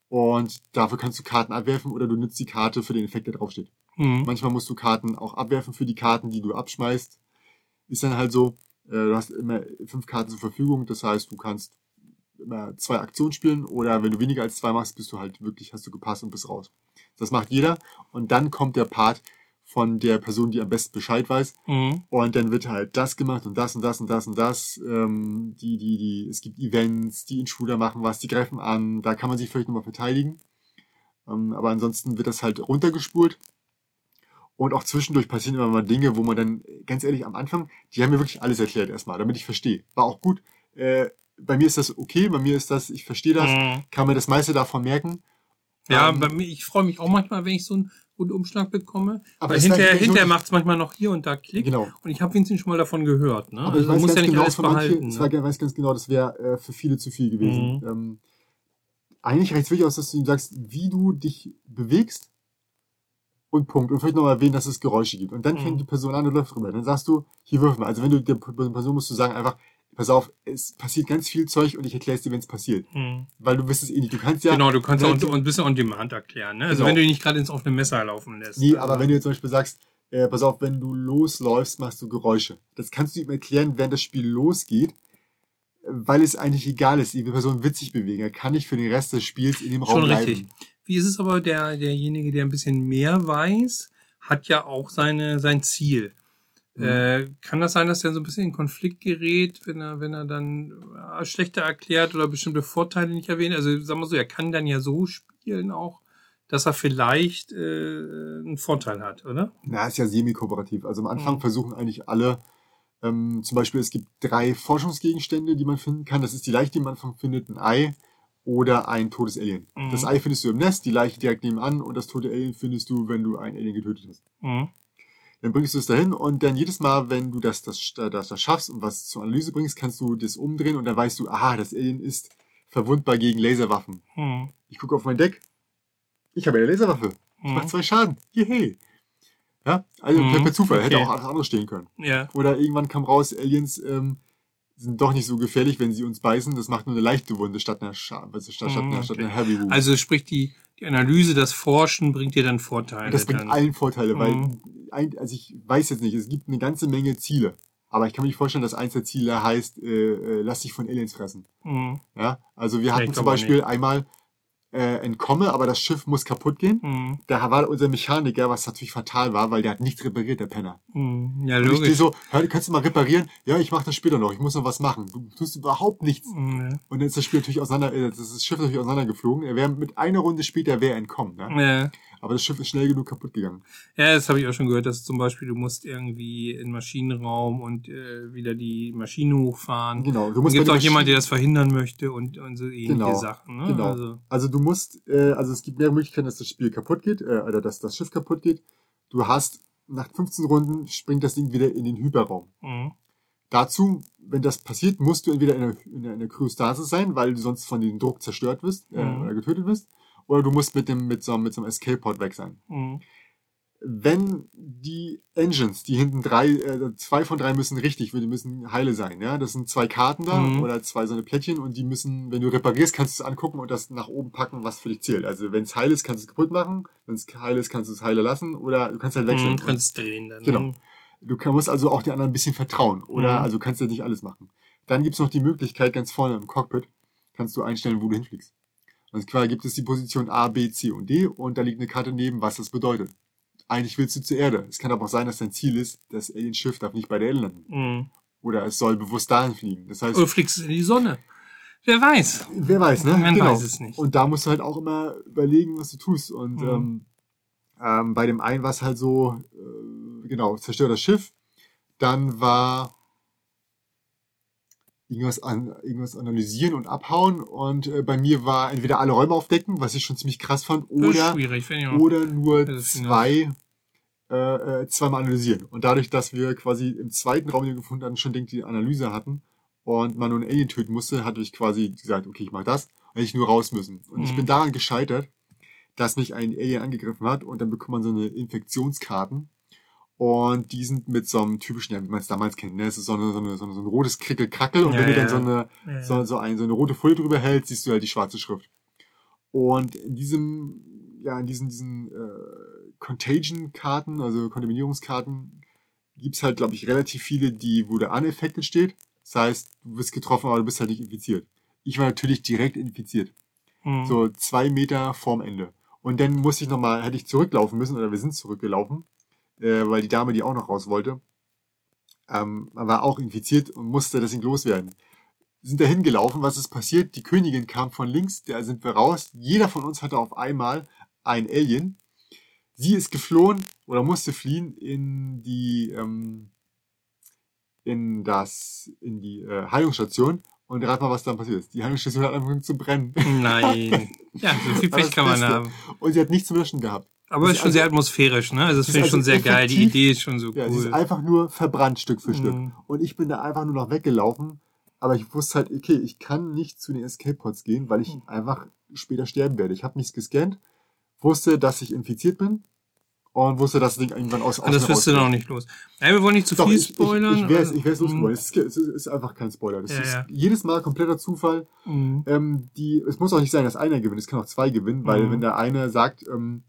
und dafür kannst du Karten abwerfen oder du nutzt die Karte für den Effekt, der draufsteht. Mhm. Manchmal musst du Karten auch abwerfen für die Karten, die du abschmeißt. Ist dann halt so, äh, du hast immer fünf Karten zur Verfügung, das heißt, du kannst immer zwei Aktionen spielen oder wenn du weniger als zwei machst, bist du halt wirklich, hast du gepasst und bist raus. Das macht jeder und dann kommt der Part von der Person, die am besten Bescheid weiß Mhm. und dann wird halt das gemacht und das und das und das und das. Ähm, die, die, die, es gibt Events, die Intruder machen was, die greifen an, da kann man sich vielleicht nochmal verteidigen. Ähm, aber ansonsten wird das halt runtergespult. Und auch zwischendurch passieren immer mal Dinge, wo man dann, ganz ehrlich, am Anfang, die haben mir wirklich alles erklärt erstmal, damit ich verstehe. War auch gut. Äh, bei mir ist das okay, bei mir ist das, ich verstehe das, Mhm. kann mir das meiste davon merken. Ja, Ähm, bei mir, ich freue mich auch manchmal, wenn ich so einen Rundumschlag bekomme. Aber hinterher, hinterher macht es manchmal noch hier und da Klick. Genau. Und ich habe wenigstens schon mal davon gehört. Ne? Aber also musst ganz ja nicht genau, alles für manche, behalten. ich Ne? weiß ganz genau, das wäre äh, für viele zu viel gewesen. Mhm. Ähm, eigentlich reicht es wirklich aus, dass du ihm sagst, wie du dich bewegst und Punkt. Und vielleicht noch mal erwähnen, dass es Geräusche gibt. Und dann Mhm. fängt die Person an und läuft drüber. Dann sagst du, hier wirf mal. Also wenn du der Person musst du sagen einfach, pass auf, es passiert ganz viel Zeug und ich erkläre es dir, wenn es passiert. Mhm. Weil du wirst es eh nicht. Du kannst ja... genau, du kannst auch du- ein bisschen on demand erklären. Ne? Also Genau. wenn du ihn nicht gerade ins offene Messer laufen lässt. Nee, also, aber wenn du jetzt zum Beispiel sagst, äh, pass auf, wenn du losläufst, machst du Geräusche. Das kannst du ihm erklären, während das Spiel losgeht. weil es eigentlich egal ist, die Person wird sich bewegen. Er kann nicht für den Rest des Spiels in dem Raum Schon bleiben. richtig. Wie ist es aber, der, derjenige, der ein bisschen mehr weiß, hat ja auch seine, sein Ziel. Mhm. Äh, kann das sein, dass er so ein bisschen in Konflikt gerät, wenn er, wenn er dann äh, schlechter erklärt oder bestimmte Vorteile nicht erwähnt? Also sagen wir so, er kann dann ja so spielen auch, dass er vielleicht äh, einen Vorteil hat, oder? Na, ist ja semi-kooperativ. Also am Anfang Mhm. versuchen eigentlich alle, ähm, zum Beispiel, es gibt drei Forschungsgegenstände, die man finden kann. Das ist die Leiche, die man am Anfang findet, ein Ei oder ein totes Alien. Mhm. Das Ei findest du im Nest, die Leiche direkt nebenan und das tote Alien findest du, wenn du ein Alien getötet hast. Mhm. Dann bringst du es dahin und dann jedes Mal, wenn du das, das, das, das schaffst und was zur Analyse bringst, kannst du das umdrehen und dann weißt du, aha, das Alien ist verwundbar gegen Laserwaffen. Mhm. Ich gucke auf mein Deck. Ich habe eine Laserwaffe. Ich mache zwei Schaden. Yay. Ja, also Mhm, per Zufall. Hätte okay. auch andere stehen können. Ja. Oder irgendwann kam raus, Aliens ähm, sind doch nicht so gefährlich, wenn sie uns beißen. Das macht nur eine leichte Wunde statt einer, Scha statt, statt, Mhm, einer, statt okay. einer Heavy Wound. Also sprich die, die Analyse, das Forschen bringt dir dann Vorteile. das bringt dann. allen Vorteile, weil Mhm. ein, also ich weiß jetzt nicht, es gibt eine ganze Menge Ziele. Aber ich kann mir nicht vorstellen, dass eins der Ziele heißt, äh, äh, lass dich von Aliens fressen. Mhm. Ja, also wir hatten zum Beispiel nicht. einmal äh, entkomme, aber das Schiff muss kaputt gehen. Mhm. Da war unser Mechaniker, was natürlich fatal war, weil der hat nichts repariert, der Penner. Mhm. Ja, Und ich logisch. so, hör, kannst du mal reparieren? Ja, ich mache das später noch, ich muss noch was machen. Du tust überhaupt nichts. Mhm. Und dann ist das Spiel natürlich auseinander, äh, das Schiff natürlich auseinandergeflogen. Er wäre mit einer Runde später wäre entkommen, ne? Ja. Aber das Schiff ist schnell genug kaputt gegangen. Ja, das habe ich auch schon gehört, dass zum Beispiel du musst irgendwie in den Maschinenraum und äh, wieder die Maschine hochfahren. Genau. Du musst gibt auch jemand, der das verhindern möchte und, und so ähnliche Genau, Sachen. Ne? genau. Also, Also du musst, äh, also es gibt mehrere Möglichkeiten, dass das Spiel kaputt geht, äh, oder dass das Schiff kaputt geht. Du hast nach 15 Runden springt das Ding wieder in den Hyperraum. mhm. Dazu, wenn das passiert, musst du entweder in der, in der, in der Kryostasis sein, weil du sonst von dem Druck zerstört wirst äh, Mhm. oder getötet wirst, oder du musst mit dem mit so, einem- mit so einem Escape-Pod weg sein. Mhm. Wenn die Engines, die hinten drei, äh, zwei von drei müssen richtig, die müssen heile sein, ja. Das sind zwei Karten da Mhm. oder zwei so eine Plättchen und die müssen, wenn du reparierst, kannst du es angucken und das nach oben packen, was für dich zählt. Also wenn es heil ist, kannst du es kaputt machen, wenn es heil ist, kannst du es heile lassen oder du kannst halt wechseln. Mhm. Kannst drehen dann. Genau. ne? Du kann- musst also auch den anderen ein bisschen vertrauen. Oder Mhm. also kannst du nicht alles machen. Dann gibt's noch die Möglichkeit, ganz vorne im Cockpit, kannst du einstellen, wo du hinfliegst. Und zwar gibt es die Position A, B, C und D und da liegt eine Karte neben, was das bedeutet. Eigentlich willst du zur Erde. Es kann aber auch sein, dass dein Ziel ist, das Alien-Schiff darf nicht bei der Erde landen. Mhm. Oder es soll bewusst dahin fliegen. Das heißt, Oder fliegst du in die Sonne. Wer weiß. wer weiß, ne? Man weiß es nicht. Und da musst du halt auch immer überlegen, was du tust. Und Mhm. ähm, ähm, bei dem einen war es halt so, äh, genau, zerstör das Schiff. Dann war irgendwas, an, irgendwas analysieren und abhauen. Und äh, bei mir war entweder alle Räume aufdecken, was ich schon ziemlich krass fand, oder, oder nur ist zwei, äh, äh, zweimal analysieren. Und dadurch, dass wir quasi im zweiten Raum, den wir gefunden hatten, schon denkt, die Analyse hatten und man nur einen Alien töten musste, hatte ich quasi gesagt, okay, ich mach das, hätte ich nur raus müssen. Und ich Mhm. bin daran gescheitert, dass mich ein Alien angegriffen hat und dann bekommt man so eine Infektionskarten. Und die sind mit so einem typischen, ja, wie man es damals kennt, ne? Es ist so, eine, so, eine, so, eine, ein rotes Krickelkrackel und Ja, wenn du dann so eine, Ja. so, so, ein, so eine rote Folie drüber hältst, siehst du halt die schwarze Schrift. Und in diesem, ja, in diesen, diesen äh, Contagion-Karten, also Kontaminierungskarten, gibt's halt, glaube ich, relativ viele, die, wo der unaffected steht. Das heißt, du wirst getroffen, aber du bist halt nicht infiziert. Ich war natürlich direkt infiziert. Mhm. So zwei Meter vorm Ende. Und dann musste ich nochmal, hätte ich zurücklaufen müssen, oder wir sind zurückgelaufen, äh, weil die Dame, die auch noch raus wollte, ähm, war auch infiziert und musste deswegen loswerden. Sind da hingelaufen, was ist passiert? Die Königin kam von links, da sind wir raus. Jeder von uns hatte auf einmal ein Alien. Sie ist geflohen oder musste fliehen in die, ähm, in das, in die äh, Heilungsstation. Und rat mal, was dann passiert ist. Die Heilungsstation hat angefangen zu brennen. Nein. Ja, so viel Pech kann man haben. Und sie hat nichts zum Löschen gehabt. Aber es ist schon Also- sehr atmosphärisch, ne? Also das ist finde ich schon also sehr geil. Die. Idee ist schon so Ja, sie ist cool. einfach nur verbrannt Stück für Stück. Mhm. Und ich bin da einfach nur noch weggelaufen. Aber ich wusste halt, okay, ich kann nicht zu den Escape Pods gehen, weil ich Mhm. einfach später sterben werde. Ich habe mich gescannt, wusste, dass ich infiziert bin und wusste, dass das Ding irgendwann aus Und das wirst du noch nicht los. Nein, wir wollen nicht zu Doch, viel ich, spoilern. Ich, ich es aber- ich wär's Mhm. Es ist, es ist- es ist einfach kein Spoiler. Das Ja, ist ja. jedes Mal kompletter Zufall. Mhm. Ähm, die, es muss auch nicht sein, dass einer gewinnt. Es kann auch zwei gewinnen, weil Mhm. wenn der eine sagt, ähm,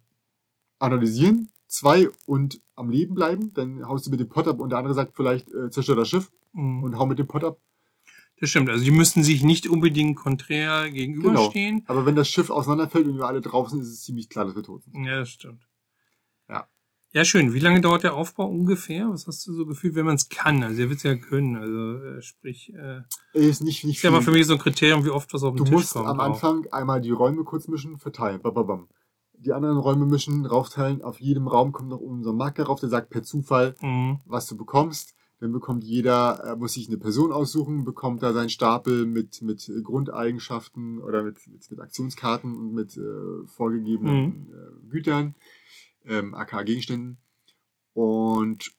analysieren, zwei und am Leben bleiben, dann haust du mit dem Pot ab und der andere sagt vielleicht, äh, zerstör das Schiff Mhm. und hau mit dem Pot ab. Das stimmt. Also die müssten sich nicht unbedingt konträr gegenüberstehen. Genau. Aber wenn das Schiff auseinanderfällt und wir alle drauf sind, ist es ziemlich klar, dass wir tot sind. Ja, das stimmt. Ja. Ja, schön. Wie lange dauert der Aufbau ungefähr? Was hast du so gefühlt, wenn man es kann? Also er wird es ja können. Also äh, sprich, äh, Ist nicht, nicht ist ja mal für mich so ein Kriterium, wie oft was auf den Du Tisch musst kommt. am auch. Anfang einmal die Räume kurz mischen, verteilen. Bababam. Die anderen Räume mischen, raufteilen. Auf jedem Raum kommt noch ein Marker rauf, der sagt per Zufall, Mhm. was du bekommst. Dann bekommt jeder, äh, muss sich eine Person aussuchen, bekommt da seinen Stapel mit, mit Grundeigenschaften oder mit, mit, mit Aktionskarten und mit äh, vorgegebenen äh, Gütern, ähm, aka Gegenständen. Und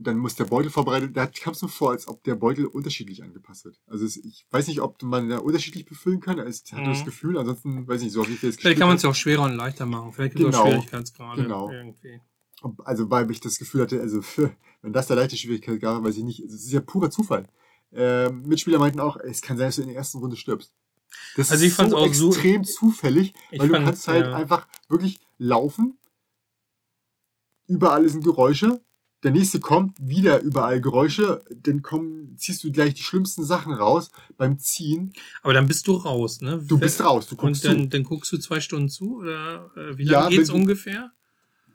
dann muss der Beutel vorbereitet, da kam es mir vor, als ob der Beutel unterschiedlich angepasst wird. Also es, ich weiß nicht, ob man da unterschiedlich befüllen kann. Also Ich hatte Mhm. das Gefühl, ansonsten weiß ich nicht, so wie ich das Vielleicht kann man es habe. ja auch schwerer und leichter machen. Vielleicht gibt es auch Genau. Schwierigkeitsgrade Genau. irgendwie. Also weil ich das Gefühl hatte, also wenn das der leichte Schwierigkeitsgrad war, weiß ich nicht. Es ist ja purer Zufall. Ähm, Mitspieler meinten auch, es kann sein, dass du in der ersten Runde stirbst. Das Also ich ist so auch so- extrem zufällig, Ich weil du kannst halt ja. einfach wirklich laufen. Überall sind Geräusche. Der nächste kommt, wieder überall Geräusche. Dann kommen, ziehst du gleich die schlimmsten Sachen raus beim Ziehen. Aber dann bist du raus, ne? Du bist raus, du guckst Und dann, zu. dann guckst du zwei Stunden zu? Oder äh, wie Ja, lange geht's wenn du- ungefähr?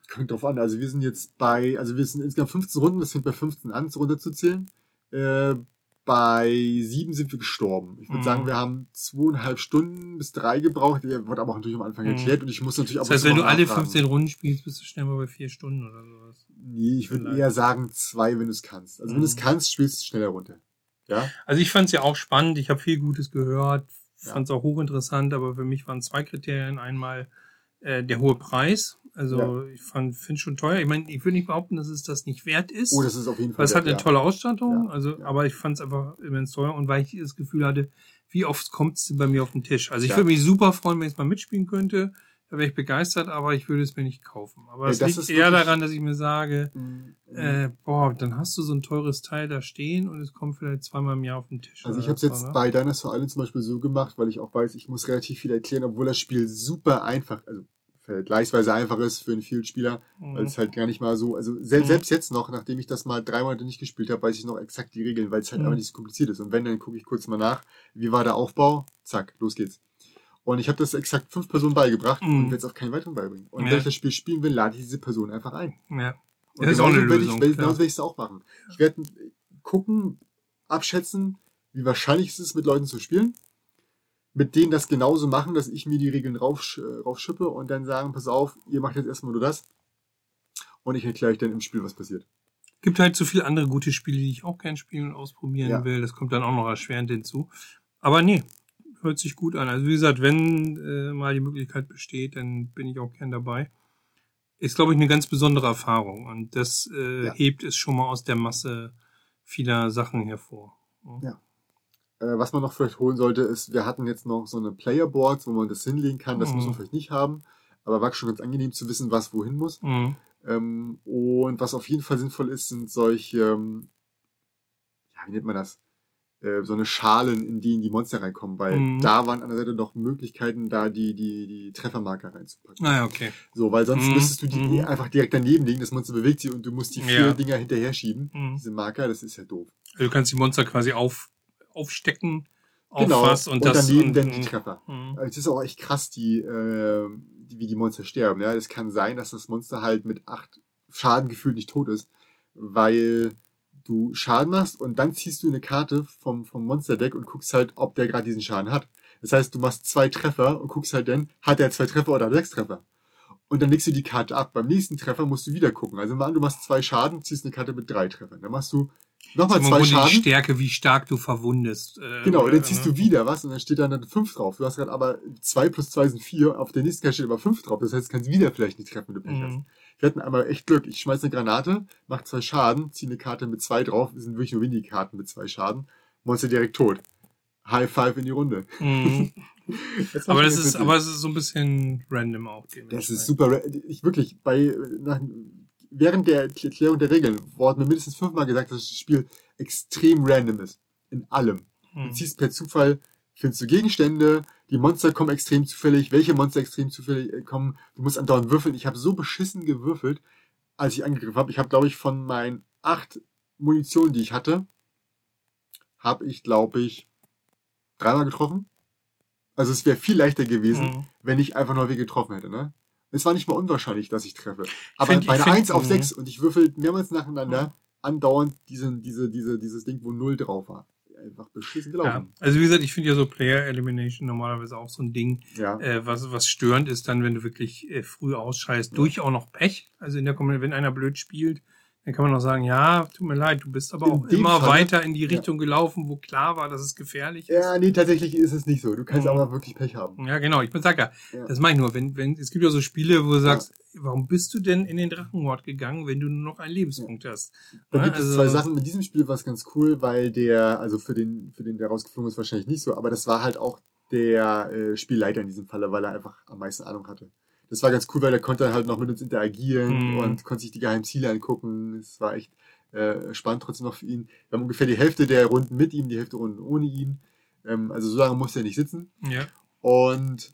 Kommt drauf an. Also wir sind jetzt bei, also wir sind insgesamt 15 Runden, das fängt bei 15 an, runterzuzählen. Äh, bei sieben sind wir gestorben. Ich würde Mhm. sagen, wir haben zweieinhalb Stunden bis drei gebraucht. Der wird aber auch natürlich am Anfang Mhm. erklärt und ich muss natürlich auch Das heißt, wenn du alle 15 Runden spielst, bist du schnell mal bei vier Stunden oder sowas. Nee, ich würde eher sagen zwei, wenn du es kannst. Also wenn du es Mhm. kannst, spielst du schneller runter. Ja? Also ich fand es ja auch spannend. Ich habe viel Gutes gehört, Ja. fand es auch hochinteressant, aber für mich waren zwei Kriterien. Einmal äh, der hohe Preis. Also Ja. ich fand finde schon teuer. Ich meine, ich würde nicht behaupten, dass es das nicht wert ist. Oh, das ist auf jeden Fall. weil es hat eine ja. tolle Ausstattung, Ja, also, aber ich fand es einfach immens teuer und weil ich das Gefühl hatte, wie oft kommt es bei mir auf den Tisch. Also ich würde mich super freuen, wenn ich es mal mitspielen könnte. Da wäre ich begeistert, aber ich würde es mir nicht kaufen. Aber Ja, es das liegt ist eher daran, dass ich mir sage, Mhm. äh, boah, dann hast du so ein teures Teil da stehen und es kommt vielleicht zweimal im Jahr auf den Tisch. Also oder ich habe es jetzt ne? bei Dinosaur Island zum Beispiel so gemacht, weil ich auch weiß, ich muss relativ viel erklären, obwohl das Spiel super einfach, also vergleichsweise einfach ist für einen weil Mhm. es halt gar nicht mal so, also sel Mhm. selbst jetzt noch, nachdem ich das mal drei Monate nicht gespielt habe, weiß ich noch exakt die Regeln, weil es halt Mhm. einfach nicht so kompliziert ist. Und wenn, dann gucke ich kurz mal nach, wie war der Aufbau, zack, los geht's. Und ich habe das exakt fünf Personen beigebracht Mhm. und werde es auch keinen weiteren beibringen. Und Ja. wenn ich das Spiel spielen will, lade ich diese Person einfach ein. Ja. Und Das ist auch eine Lösung, Ich, genauso werde ich es auch machen. Ich werde gucken, abschätzen, wie wahrscheinlich es ist, mit Leuten zu spielen. Mit denen das genauso machen, dass ich mir die Regeln raufsch, äh, raufschippe und dann sagen, pass auf, ihr macht jetzt erstmal nur das. Und ich erkläre euch dann im Spiel, was passiert. Gibt halt so viele andere gute Spiele, die ich auch gern spielen und ausprobieren Ja. will. Das kommt dann auch noch erschwerend hinzu. Aber nee, hört sich gut an. Also wie gesagt, wenn äh, mal die Möglichkeit besteht, dann bin ich auch gern dabei. Ist, glaube ich, eine ganz besondere Erfahrung. Und das äh, Ja. hebt es schon mal aus der Masse vieler Sachen hervor. Ja. Äh, was man noch vielleicht holen sollte, ist, wir hatten jetzt noch so eine Playerboards, wo man das hinlegen kann. Das Mhm. muss man vielleicht nicht haben. Aber war schon ganz angenehm zu wissen, was wohin muss. Mhm. Ähm, und was auf jeden Fall sinnvoll ist, sind solche, ähm, ja, wie nennt man das? Äh, so eine Schalen, in die in die Monster reinkommen, weil Mhm. da waren an der Seite noch Möglichkeiten, da die, die, die Treffermarker reinzupacken. Naja, okay. So, weil sonst Mhm. müsstest du die Mhm. einfach direkt daneben legen, das Monster bewegt sich und du musst die vier Ja. Dinger hinterher schieben. Mhm. Diese Marker, das ist ja doof. Also du kannst die Monster quasi auf, aufstecken, Genau. auffasst und, das daneben und, dann die Treffer. Mhm. Also Es ist auch echt krass, die, äh, die, wie die Monster sterben. Ja, es kann sein, dass das Monster halt mit acht Schaden gefühlt nicht tot ist, weil du Schaden machst und dann ziehst du eine Karte vom, vom Monsterdeck und guckst halt, ob der gerade diesen Schaden hat. Das heißt, du machst zwei Treffer und guckst halt dann, hat er zwei Treffer oder er sechs Treffer. Und dann legst du die Karte ab. Beim nächsten Treffer musst du wieder gucken. Also mal an, du machst zwei Schaden, ziehst eine Karte mit drei Treffern. Dann machst du nochmal zwei Grunde die Schaden. Stärke, wie stark du verwundest. Äh, Genau, und dann ziehst ne? du wieder was und dann steht da dann 5 drauf. Du hast gerade aber 2 plus 2 sind 4, auf der nächsten Karte steht aber 5 drauf. Das heißt, du kannst wieder vielleicht nicht treffen, wenn du Pech hast. Mhm. Wir hatten einmal echt Glück. Ich schmeiß eine Granate, mach zwei Schaden, ziehe eine Karte mit 2 drauf. Das sind wirklich nur windige Karten mit 2 Schaden. Monster direkt tot. High Five in die Runde. Mhm. Das aber das ist, witzig. aber es ist so ein bisschen random auch. Das ist super. Ich wirklich, bei, nach, während der Erklärung der Regeln wurde mir mindestens fünfmal gesagt, dass das Spiel extrem random ist. In allem. Du Mhm. ziehst per Zufall, findest du Gegenstände, die Monster kommen extrem zufällig, welche Monster extrem zufällig äh, kommen, du musst andauernd würfeln. Ich habe so beschissen gewürfelt, als ich angegriffen habe. Ich habe, glaube ich, von meinen acht Munitionen, die ich hatte, habe ich, glaube ich, dreimal getroffen. Also es wäre viel leichter gewesen, Mhm. wenn ich einfach nur wen getroffen hätte, ne? Es war nicht mal unwahrscheinlich, dass ich treffe. Aber find- bei ich einer find- 1 auf mhm. 6 und ich würfel mehrmals nacheinander andauernd diesen, diese, diese, dieses Ding, wo 0 drauf war. Einfach beschissen Ja. gelaufen. Also wie gesagt, ich finde ja so Player Elimination normalerweise auch so ein Ding, Ja. äh, was, was störend ist dann, wenn du wirklich äh, früh ausscheißt, durch auch noch Pech. Also in der Kombination, wenn einer blöd spielt, dann kann man auch sagen, ja, tut mir leid, du bist aber In auch immer Falle- weiter in die Richtung gelaufen, wo klar war, dass es gefährlich ist. Ja, nee, tatsächlich ist es nicht so. Du kannst Mhm. aber wirklich Pech haben. Ja, genau. Ich sag ja, Ja. das meine ich nur. Wenn, wenn, es gibt ja so Spiele, wo du sagst, warum bist du denn in den Drachenhort gegangen, wenn du nur noch einen Lebenspunkt hast? Da Ja, gibt es also- zwei Sachen. Mit diesem Spiel war es ganz cool, weil der, also für den, für den, der rausgeflogen ist, wahrscheinlich nicht so, aber das war halt auch der äh, Spielleiter in diesem Falle, weil er einfach am meisten Ahnung hatte. Das war ganz cool, weil er konnte halt noch mit uns interagieren Mhm. und konnte sich die geheimen Ziele angucken. Es war echt äh, spannend trotzdem noch für ihn. Wir haben ungefähr die Hälfte der Runden mit ihm, die Hälfte Runden ohne ihn. Ähm, also so lange musste er nicht sitzen. Ja. Und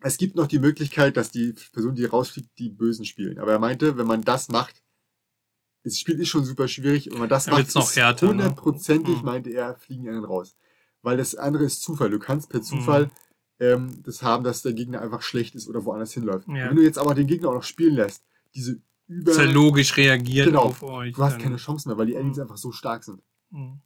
es gibt noch die Möglichkeit, dass die Person, die rausfliegt, die Bösen spielen. Aber er meinte, wenn man das macht, das Spiel ist schon super schwierig. Wenn man das Dann macht, noch härter, ne? hundertprozentig, Mhm. meinte er, fliegen anderen raus. Weil das andere ist Zufall. Du kannst Mhm. per Zufall ähm, das haben, dass der Gegner einfach schlecht ist oder woanders hinläuft. Ja. Wenn du jetzt aber den Gegner auch noch spielen lässt, diese über... Dass er logisch reagiert Genau. auf euch. Du hast dann- keine Chance mehr, weil die Aliens Mhm. einfach so stark sind. Mhm.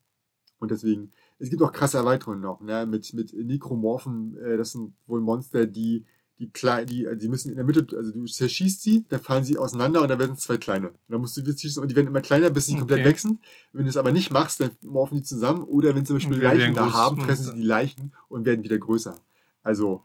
Und deswegen, es gibt auch krasse Erweiterungen noch, ne? Mit, mit Nekromorphen, äh, das sind wohl Monster, die, die klein, die, äh, die müssen in der Mitte, also du zerschießt sie, dann fallen sie auseinander und dann werden es zwei kleine. Und dann musst du die schießen und die werden immer kleiner, bis sie Okay. komplett wechseln. Wenn du es aber nicht machst, dann morphen die zusammen oder wenn sie zum Beispiel Leichen da haben, fressen sie die Leichen und werden wieder größer. Also,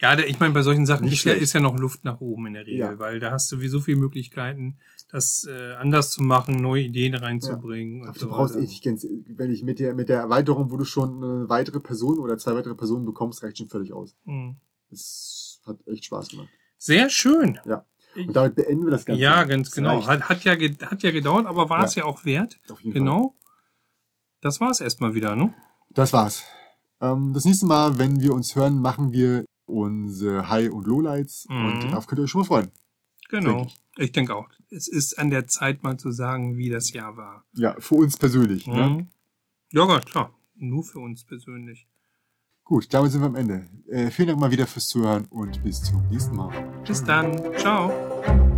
Ja, ich meine, bei solchen Sachen ist ja, ist ja noch Luft nach oben in der Regel, Ja. weil da hast du wie so viele Möglichkeiten, das äh, anders zu machen, neue Ideen reinzubringen. aber und du so brauchst weiter. echt, ganz, wenn ich mit der, mit der Erweiterung, wo du schon eine weitere Person oder zwei weitere Personen bekommst, reicht schon völlig aus. Mhm. Es hat echt Spaß gemacht. Sehr schön. Ja. Ich- Und damit beenden wir das Ganze. Ja, ganz Das genau. reicht. Hat, hat, ja, hat ja gedauert, aber war Ja. es ja auch wert. Auf jeden Fall. Genau. Das war's erstmal wieder, ne? Das war's. Ähm, das nächste Mal, wenn wir uns hören, machen wir unsere High- und Lowlights Mhm. und darauf könnt ihr euch schon mal freuen. Genau. Denke Ich denke auch. Es ist an der Zeit, mal zu sagen, wie das Jahr war. Ja, für uns persönlich. Ne? Mhm. Ja, Gott, klar. Nur für uns persönlich. Gut, damit sind wir am Ende. Äh, vielen Dank mal wieder fürs Zuhören und bis zum nächsten Mal. Bis dann. Ciao.